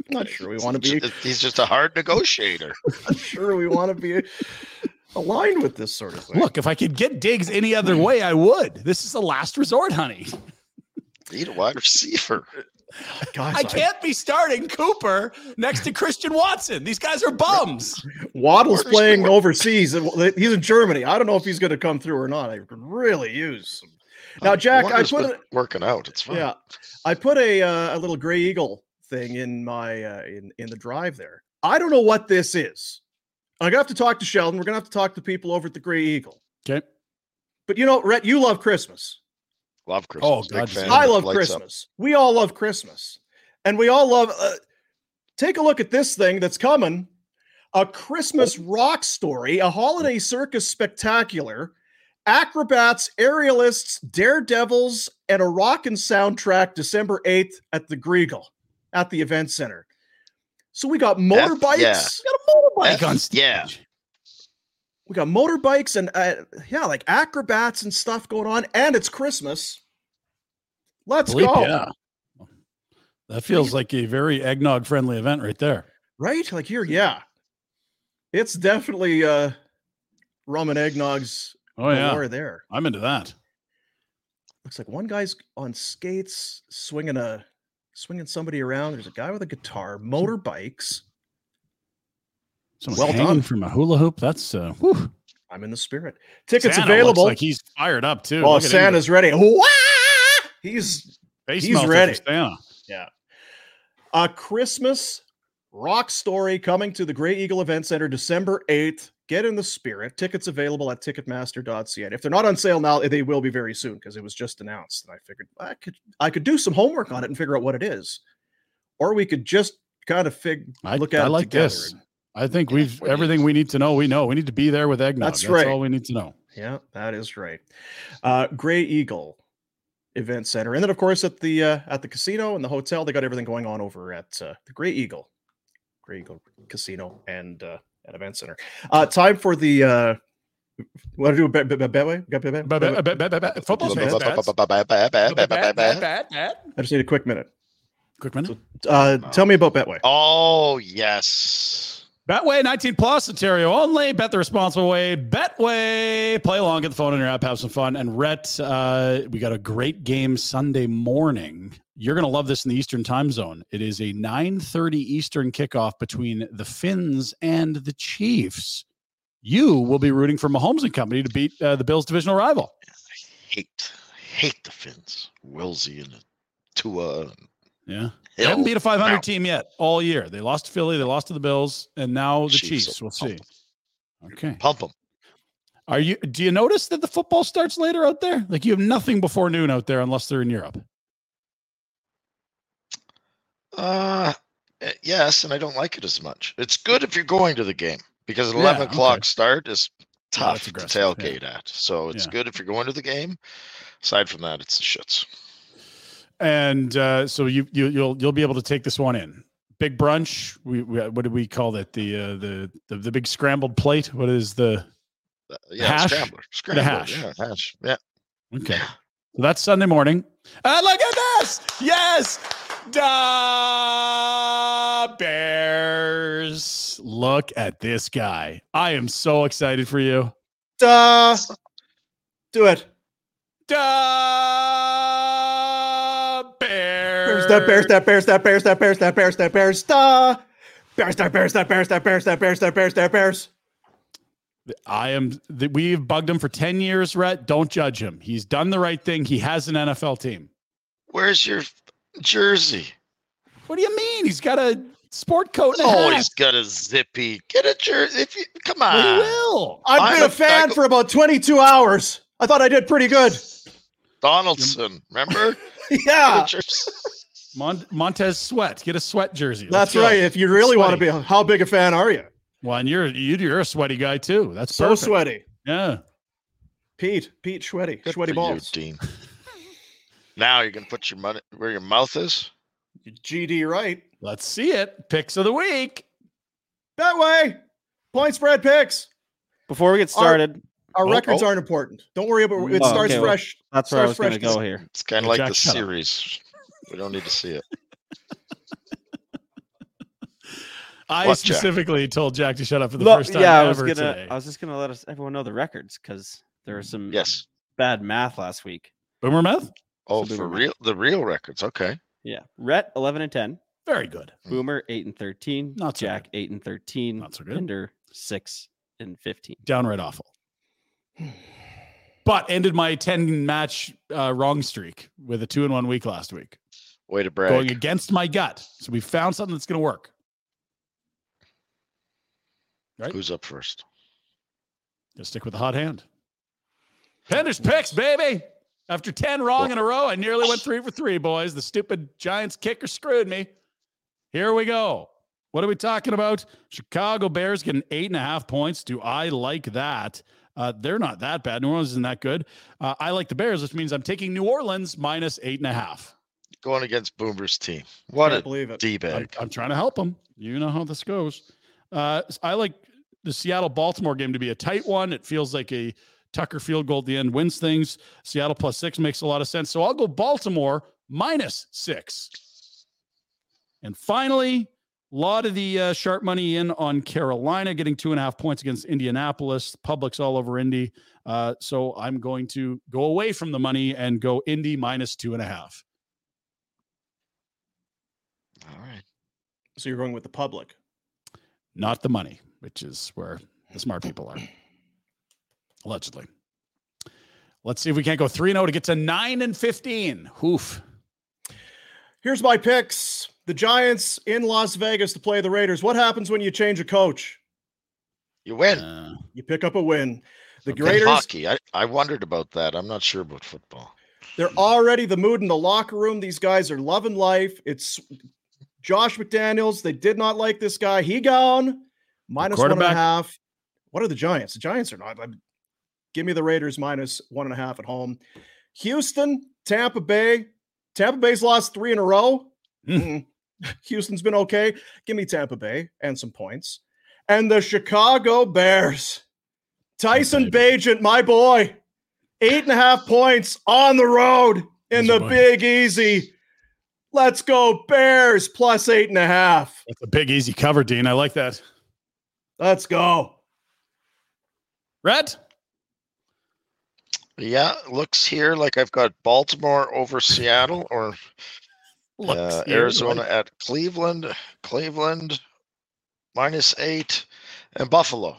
not sure we want to be Ju- uh, He's just a hard negotiator. not sure we want to be aligned with this sort of thing. Look, if I could get Diggs any other way, I would. This is the last resort, honey. Need a wide receiver. guys, I can't be starting Cooper next to Christian Watson. These guys are bums. Waddle's Where's- playing where- overseas. He's in Germany. I don't know if he's going to come through or not. I could really use some. Now, Jack, I put been it. working out. It's fine. Yeah, I put a uh, a little Grey Eagle thing in my uh, in in the drive there. I don't know what this is. I'm gonna have to talk to Sheldon. We're gonna have to talk to people over at the Grey Eagle. Okay. But you know, Rhett, you love Christmas. Love Christmas. Oh, God. I love Lights up. Christmas. We all love Christmas, and we all love. Uh, take a look at this thing that's coming. A Christmas rock story, a holiday circus spectacular, acrobats, aerialists, daredevils, and a rockin' soundtrack December 8th at the Grey Eagle at the event center. So we got motorbikes. yeah. Got a motorbike F- on stage. yeah. We got motorbikes and uh, yeah, like acrobats and stuff going on, and it's Christmas. Let's Bleep, go. yeah. That feels like a very eggnog friendly event right there. right? Like here, yeah. It's definitely uh rum and eggnogs Oh, yeah. galore there. I'm into that. Looks like one guy's on skates swinging a swinging somebody around. There's a guy with a guitar, motorbikes. Someone's Well hanging done. from a hula hoop. That's uh, whew. I'm in the spirit. Tickets Santa looks available. Like he's fired up too. oh. Santa's ready. Wah! He's Face he's ready. Santa. Yeah. A Christmas rock story coming to the Grey Eagle Event Center December 8th. Get in the spirit. Tickets available at ticketmaster.ca. And if they're not on sale now, they will be very soon because it was just announced. And I figured I could I could do some homework on it and figure out what it is. Or we could just kind of fig I, look at I it like this. and- I think we've everything we need to know. We know we need to be there with eggnog. That's That's, right. all we need to know. Yeah, that is right. Uh Grey Eagle Event Center. And then of course at the uh at the casino and the hotel, they got everything going on over at uh, the Grey Eagle. Grey Eagle Casino and uh and Event Center. Uh time for the uh want to do a bet bet bet bet- bet- bet- I just need a quick minute. Quick minute. Uh tell me about Betway. Oh yes. Betway 19 plus, Ontario only. Bet the responsible way. Betway. Play along, get the phone in your app, have some fun. And Rhett, uh, we got a great game Sunday morning. You're going to love this in the Eastern time zone. It is a 9:30 Eastern kickoff between the Fins and the Chiefs. You will be rooting for Mahomes and company to beat uh, the Bills' divisional rival. I hate, hate the Fins. Wilsey and Tua. And Yeah. They haven't beat a 500 team yet all year. They lost to Philly, they lost to the Bills, and now the Chiefs Chiefs. We'll see. Okay. Pump them. Are you do you notice that the football starts later out there? Like you have nothing before noon out there unless they're in Europe. Uh, eh, yes, and I don't like it as much. It's good if you're going to the game because an Yeah, 11 okay. o'clock start is tough that's to aggressive, yeah. tailgate at. So it's Yeah. good if you're going to the game. Aside from that, it's the shits. And uh, so you you you'll you'll be able to take this one in. Big brunch. We, we what did we call it? The uh, the, the the big scrambled plate. What is the Uh, Yeah, Hash? scrambler. The hash. Yeah, hash. Yeah. Okay. So that's Sunday morning. And look at this. Yes. Da Bears. Look at this guy. I am so excited for you. Duh. Do it. Da Bears. Bears, that bears, that bears, that bears, that bears, that bears, that bears, duh. Bears, that bears, that bears, that bears, that bears, that bears. I am. We've bugged him for 10 years, Rhett. Don't judge him. He's done the right thing. He has an NFL team. Where's your jersey? What do you mean? He's got a sport coat and a Oh, hat. he's got a zippy. Get a jersey. If you come Well, he will. I've I'm been a- a fan go- for about 22 hours. I thought I did pretty good. Donaldson, remember? Yeah, Get a jersey. Mon- Montez Sweat. Get a sweat jersey. Let's that's go. right. If you really want to be, how big a fan are you? Well, and you're you- you're a sweaty guy too. That's So perfect. sweaty. Yeah. Pete, Pete, sweaty, Good sweaty for you, balls. Dean. now you're gonna put your money where your mouth is. GD right. Let's see it. Picks of the week. That way. Point spread picks. Before we get started, Our Oh, records oh. aren't important. Don't worry about it. Oh, starts okay, well, fresh. that's where I was going to fresh. go here. It's kind of like Jack, the shut up. series. We don't need to see it. I What, Jack? specifically told Jack to shut up for the Look, first time yeah, I was ever gonna. today. I was just gonna let us everyone know the records because there was some Yes. bad math last week. Boomer meth. Oh, So for Boomer real, the real records. Okay. Yeah, Rhett eleven and ten, Very good. Boomer eight and thirteen, Not so Jack eight and thirteen, Not so good. Pinder six and fifteen. Downright awful. But ended my 10 match uh, wrong streak with a two in one week last week, Way to brag. going against my gut. So we found something that's going to work. Right? Who's up first? Just stick with the hot hand. Pinder's picks, baby. After 10 wrong in a row, I nearly went three for three, boys. The stupid Giants kicker screwed me. Here we go. What are we talking about? Chicago Bears getting eight and a half points. Do I like that? Uh, they're not that bad. New Orleans isn't that good. Uh, I like the Bears, which means I'm taking New Orleans minus eight and a half. Going against Boomer's team. What Can't a believe it. d I'm, bag. I'm trying to help them. You know how this goes. Uh, I like the Seattle Baltimore game to be a tight one. It feels like a Tucker field goal at the end wins things. Seattle plus six makes a lot of sense. So I'll go Baltimore minus six. And finally, a lot of the uh, sharp money in on Carolina, getting two and a half points against Indianapolis. Public's all over Indy. Uh, so I'm going to go away from the money and go Indy minus two and a half. All right. So you're going with the public. not the money, which is where the smart people are. Allegedly. Let's see if we can't go 3 0 to get to 9 and 15. Hoof. Here's my picks. The Giants in Las Vegas to play the Raiders. What happens when you change a coach? You win. Uh, You pick up a win. The In Raiders, hockey. I, I wondered about that. I'm not sure about football. they're already the mood in the locker room. These guys are loving life. It's Josh McDaniels. They did not like this guy. He gone minus one and a half. What are the Giants? The Giants are not. Give me the Raiders minus one and a half at home. Houston, Tampa Bay. Tampa Bay's lost three in a row. Hmm. Mm. Houston's been okay. Give me Tampa Bay and some points. And the Chicago Bears. Tyson Bagent, my boy. Eight and a half points on the road in Easy the. Big Easy. Let's go, Bears plus eight and a half. that's a big, easy cover, Dean. I like that. Let's go. Rhett. Yeah, looks here like I've got Baltimore over Seattle or uh, Arizona like- at Cleveland, Cleveland minus eight, and Buffalo.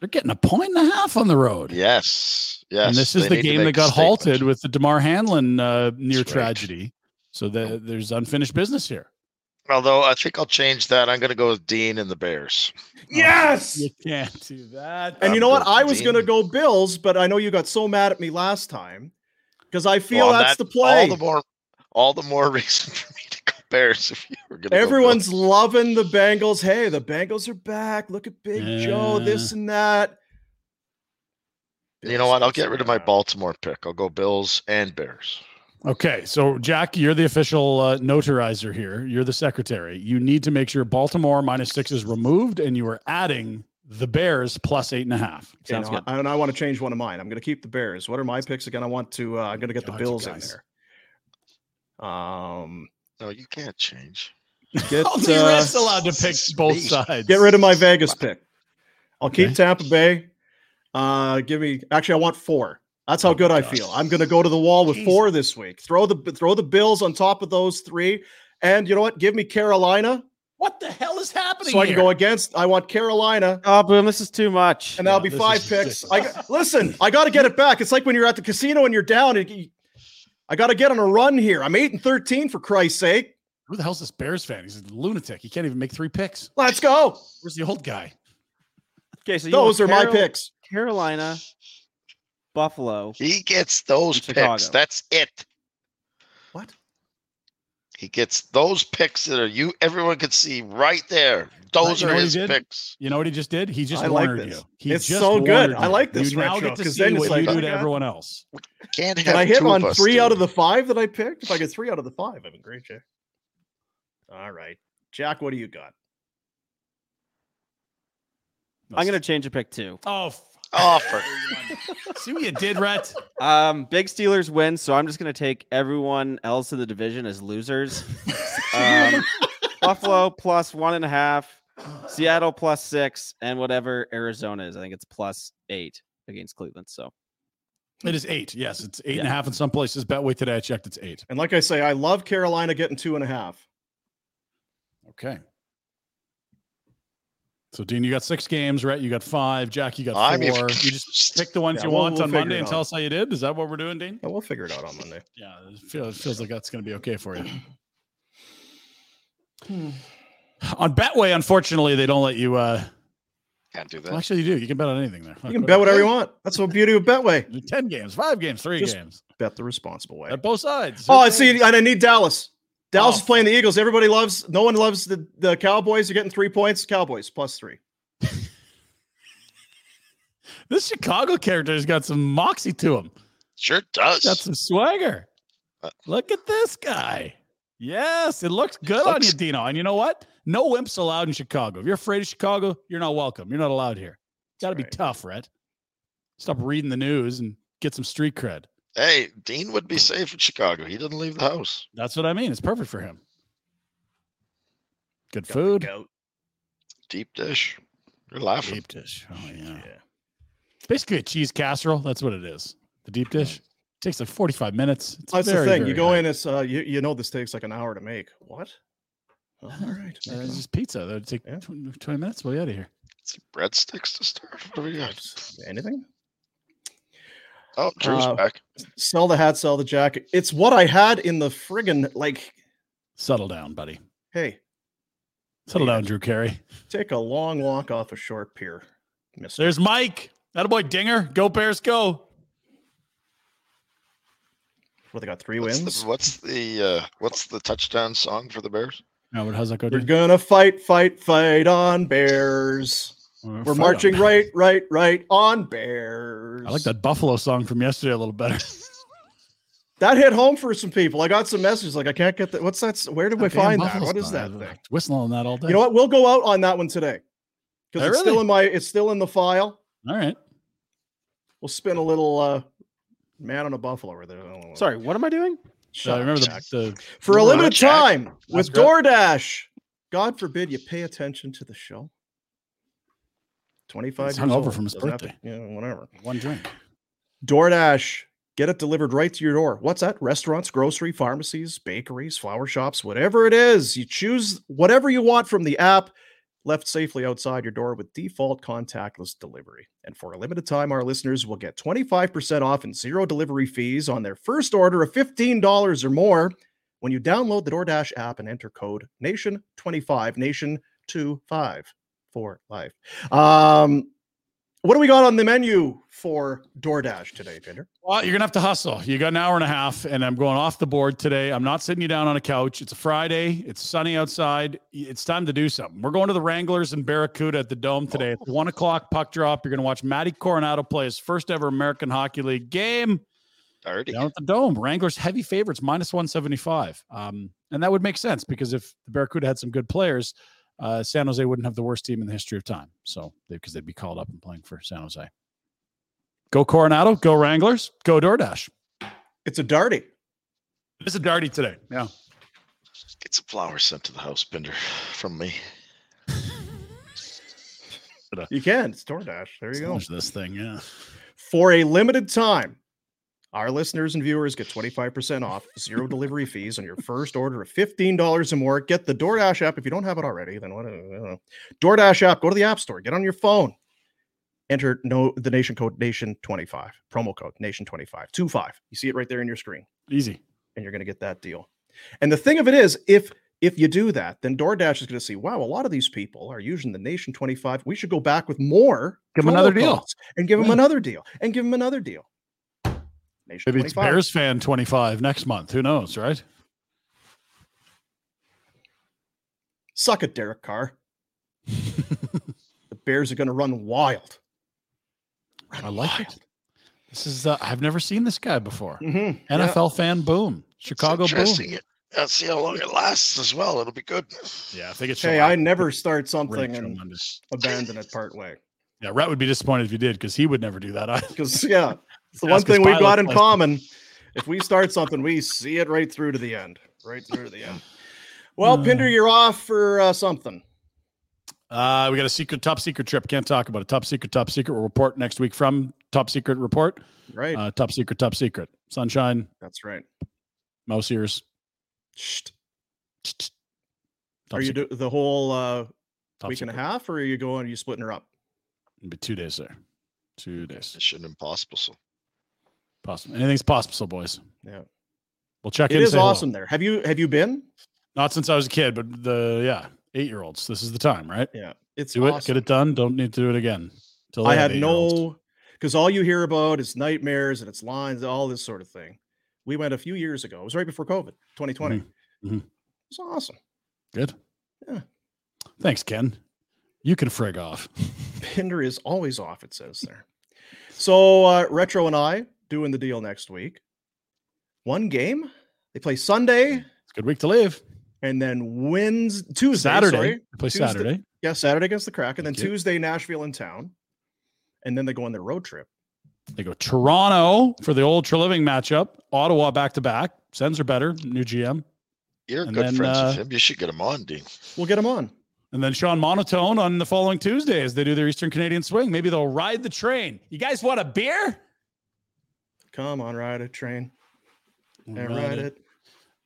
They're getting a point and a half on the road. Yes, yes. and this is they the game that got halted with the Damar Hamlin uh, near That's right. Tragedy. So the, there's unfinished business here. Although I think I'll change that. I'm going to go with Dean and the Bears. Yes. You can't do that. And you I'm know what? I was going to go Bills, but I know you got so mad at me last time because I feel Well, that's that- the play. All the more, all the more reason for me to go Bears. If you were going to, Everyone's loving the Bengals. Hey, the Bengals are back. Look at Big Joe, this and that. You know what? I'll get rid of my Baltimore pick. I'll go Bills and Bears. Okay, so Jack, you're the official uh, notarizer here. You're the secretary. You need to make sure Baltimore minus six is removed, and you are adding the Bears plus eight and a half. Okay, Sounds no, good. I, and I want to change one of mine. I'm going to keep the Bears. What are my picks again? I want to. Uh, I'm going to get the God, you Bills in there. Um, No, you can't change. get Only uh, Rhett's allowed to pick both me. sides. get rid of my Vegas pick. I'll Okay. keep Tampa Bay. Uh, give me. Actually, I want four. That's how Oh, good I feel. I'm going to go to the wall with Jesus. four this week. Throw the throw the Bills on top of those three, and you know what? Give me Carolina, What the hell is happening so I can here? go against. I want Carolina, Oh, boom! This is too much. and that'll Yeah, be five is picks. I listen. I got to get it back. It's like when you're at the casino and you're down. And you, I got to get on a run here. I'm eight and thirteen for Christ's sake. Who the hell's this Bears fan? He's a lunatic. He can't even make three picks. Let's go. Where's the old guy? Okay, so you Those are my picks. Carolina, Buffalo. He gets those picks. Chicago. That's it. What? He gets those picks that are you. Everyone can see right there. Those you are his picks. You know what he just did? He just I like this. you. He It's just so good. warned I like this You now retro, get to 'cause see then what like, you do oh, to everyone else. Can't have Can I hit two on of us, three out of the five that I picked? If I get three out of the five, I'm in great shape. All right, Jack, what do you got? I'm gonna change a pick too. Oh, f- Oh, see what you did, Rhett? Um, big Steelers win, so I'm just gonna take everyone else in the division as losers. Um, Buffalo plus one and a half, Seattle plus six, and whatever Arizona is. I think it's plus eight against Cleveland. So It is eight. Yes, it's eight and a half in some places. Betway today, I checked, it's eight. And like I say, I love Carolina getting two and a half. Okay. So, Dean, you got six games, right? You got five. Jack, you got I'm four. You just pick the ones Yeah, you we'll- want we'll on Monday and tell us how you did. Is that what we're doing, Dean? Yeah, we'll figure it out on Monday. Yeah, it feels, it feels like that's going to be okay for you. on Betway, unfortunately, they don't let you. uh can't do that. well, Actually, you do. You can bet on anything there. You can bet whatever you want. That's the beauty of Betway. Ten games, five games, three Just games Bet the responsible way. at both sides. Oh, I see. And I need Dallas. Dallas Oh. is playing the Eagles. Everybody loves. No one loves the the Cowboys. You're getting three points. Cowboys plus three. This Chicago character has got some moxie to him. Sure does. Got some swagger. Uh, Look at this guy. Yes, it looks good on Looks- you, Dino. And you know what? No wimps allowed in Chicago. If you're afraid of Chicago, you're not welcome. You're not allowed here. Got to be right. tough, Rhett. Stop reading the news and get some street cred. Hey, Dean would be safe in Chicago. He doesn't leave the house. That's what I mean. It's perfect for him. Good Got food. goat. Deep dish. You're laughing. Deep dish. Oh yeah. Yeah. It's basically a cheese casserole. That's what it is. The deep dish. takes like 45 minutes. It's That's very, the thing. You go high. in. It's uh. You, you know this takes like an hour to make. What? Oh, all right. Uh, it's just pizza. That'd take Yeah. 20, 20 minutes. We'll be out of here. Some breadsticks to start. What do we got? Anything? Oh, Drew's Uh, back. Sell the hat. Sell the jacket. It's what I had in the friggin' like. Settle down, buddy. Hey, Settle Yeah. down, Drew Carey. take a long walk off a short pier, Mister. There's Mike. That boy Dinger. Go Bears, go. Well, they got three What's wins. the, what's the uh, what's the touchdown song for the Bears? Now, what? How's that go? We're gonna fight, fight, fight on Bears. We're We're marching Bears. right, right, right on Bears. I like that Buffalo song from yesterday a little better. That hit home for some people. I got some messages like I can't get that. What's that? Where did we Damn find that? What is that I've thing? Whistling on that all day. You know what? We'll go out on that one today because Oh, it's still in my. It's still in the file. All right. We'll spin a little uh man on a buffalo over there. sorry, what am I doing? So Shut I remember the, the for a Remember limited Jack? time with That's. DoorDash. God forbid you pay attention to the show. 25 He's years hungover old. from his Doesn't to- birthday. yeah, whatever. One drink. DoorDash, get it delivered right to your door. What's that? Restaurants, grocery, pharmacies, bakeries, flower shops, whatever it is. You choose whatever you want from the app, left safely outside your door with default contactless delivery. And for a limited time, our listeners will get 25% off and zero delivery fees on their first order of $15 or more when you download the DoorDash app and enter code NATION25, NATION25 for life. Um, what do we got on the menu for DoorDash today, Pinder? Well, you're gonna have to hustle. You got an hour and a half, and I'm going off the board today. I'm not sitting you down on a couch. It's a Friday. It's sunny outside. It's time to do something. We're going to the Wranglers and Barracuda at the Dome today. It's one o'clock puck drop. You're gonna watch Matty Coronato play his first ever American Hockey League game Already. down at the Dome. Wranglers heavy favorites, minus 175. Um, and that would make sense because if the Barracuda had some good players, uh, San Jose wouldn't have the worst team in the history of time. So because they'd be called up and playing for San Jose. Go Coronato, go Wranglers, go DoorDash. It's a darty. It's a darty today. Yeah. Get some flowers sent to the house, Bender, from me. You can. It's DoorDash. There you go. This thing. Yeah. For a limited time, our listeners and viewers get 25% off, zero delivery fees on your first order of $15 or more. Get the DoorDash app. If you don't have it already, then what? I don't know. DoorDash app, go to the App Store, get on your phone, enter no the nation code nation25, promo code nation25, 25. You see it right there in your screen, Easy. and you're going to get that deal. And the thing of it is, if if you do that, then DoorDash is going to see, wow, a lot of these people are using the Nation 25. We should go back with more. Give them another deal. and give them another deal and give them another deal. Nation Maybe it's Bears fan 25 next month. Who knows, right? Suck it, Derek Carr. the Bears are going to run wild. I like it. This is, uh, I've never seen this guy before. Mhm. NFL fan, boom. Chicago, boom. Interesting. I'll see how long it lasts as well. It'll be good. Yeah, I think it's Hey, I never start something and tremendous. abandon it part way. Yeah, Rhett would be disappointed if you did because he would never do that. either. Because, yeah, it's the one thing we've got in common. If we start something, we see it right through to the end. Right through to the end. Well, Uh. Pinder, you're off for uh, something. Uh, we got a secret, top secret trip. Can't talk about it. Top secret, top secret. We'll report next week from top secret report. Right. Uh, top secret, top secret. Sunshine, That's right. mouse ears. Shh. Top Are you secret, do the whole uh, top week and a half, or are you going? Are you splitting her up? It'll be two days there. Two days. Mission Impossible. So Possible. Anything's possible, boys. Yeah. We'll check It in. is say hello. awesome there. Have you have you been? Not since I was a kid, but the yeah, eight year olds. This is the time, right? Yeah, it's Do it, get it done. Don't need to do it again. I have had no because all you hear about is nightmares and it's lines, all this sort of thing. We went a few years ago. It was right before COVID, 2020. Mhm. Mhm. It's awesome. Good. Yeah. Thanks, Ken. You can frig off. Pinder is always off, it says there. So uh, Retro and I doing the deal next week. One game. They play Sunday It's a good week to live. and then wins Tuesday. Saturday. sorry. Play Tuesday- Saturday. Yeah, Saturday against the Crack. And then Thank you. Tuesday, Nashville in town. And then they go on their road trip. They go Toronto for the old Treliving matchup. Ottawa back to back. Sens are better. New GM. you're And good then, friends uh, with him. You should get him on, Dean. We'll get him on. And then Sean Monahan on the following Tuesday as they do their Eastern Canadian swing. Maybe they'll ride the train. You guys want a beer? Come on, ride a train. And ride it.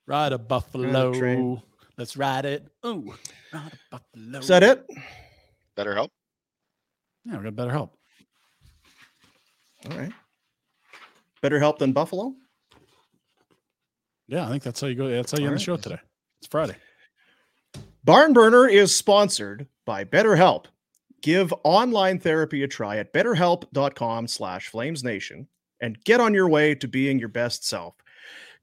Ride a buffalo. train. Let's ride it. Ooh, ride a buffalo. Is that it? Better help. Yeah, we got better help. All right. Better help than Buffalo. Yeah, I think that's how you go. That's how you end the show today. It's Friday. Barn Burner is sponsored by BetterHelp. Give online therapy a try at betterhelp.com slash flamesnation and get on your way to being your best self.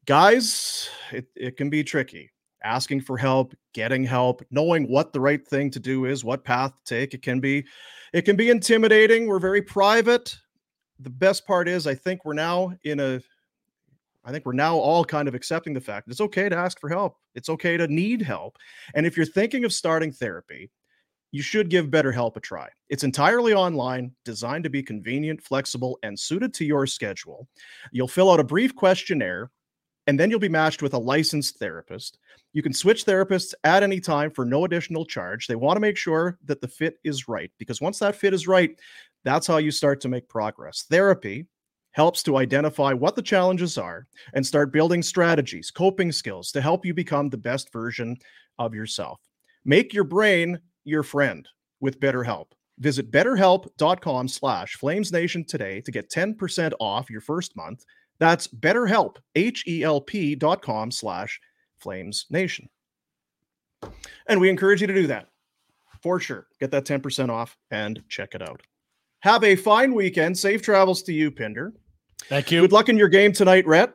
Guys, it, it can be tricky. Asking for help, getting help, knowing what the right thing to do is, what path to take. It can be it can be intimidating. We're very private. The best part is I think we're now in a I think we're now all kind of accepting the fact that it's okay to ask for help. It's okay to need help. And if you're thinking of starting therapy, you should give BetterHelp a try. It's entirely online, designed to be convenient, flexible, and suited to your schedule. You'll fill out a brief questionnaire and then you'll be matched with a licensed therapist. You can switch therapists at any time for no additional charge. They want to make sure that the fit is right because once that fit is right, that's how you start to make progress. Therapy helps to identify what the challenges are and start building strategies, coping skills to help you become the best version of yourself. Make your brain your friend with BetterHelp. Visit betterhelp.com slash flamesnation today to get 10% off your first month. That's betterhelp, H-E-L-P dot com slash flamesnation. And we encourage you to do that for sure. Get that 10% off and check it out. Have a fine weekend. Safe travels to you, Pinder. Thank you. Good luck in your game tonight, Rhett.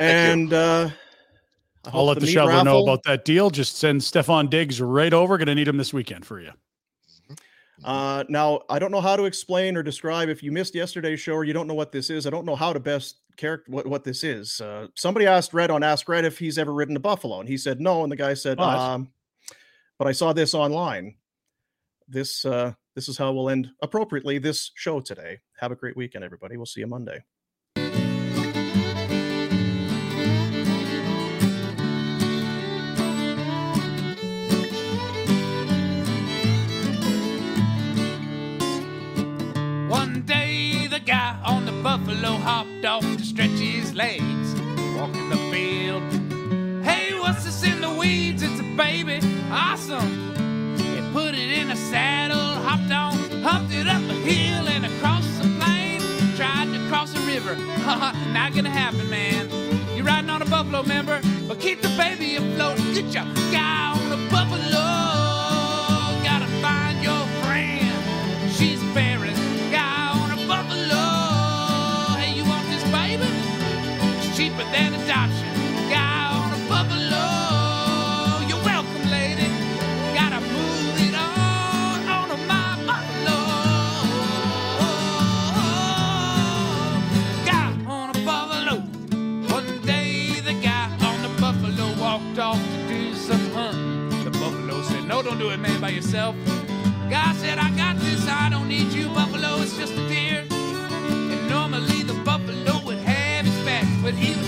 And uh I I'll let the, meat shoveler know about that deal. Just send Stefon Diggs right over. Going to need him this weekend for you. Uh, now, I don't know how to explain or describe. If you missed yesterday's show or you don't know what this is, I don't know how to best character what, what this is. Uh, somebody asked Rhett on Ask Rhett if he's ever ridden a buffalo, and he said no. And the guy said, Oh, um, "But I saw this online. This uh, this is how we'll end appropriately this show today. Have a great weekend, everybody. We'll see you Monday." The hopped off to stretch his legs, walking the field. Hey, what's this in the weeds? It's a baby, awesome. He put it in a saddle, hopped on, humped it up a hill and across the plain. Tried to cross a river, not gonna happen, man. You're riding on a buffalo, member, but keep the baby afloat. Good job, guy do it, man, by yourself. God said, I got this, I don't need you, buffalo, it's just a deer. And normally the buffalo would have his back, but he was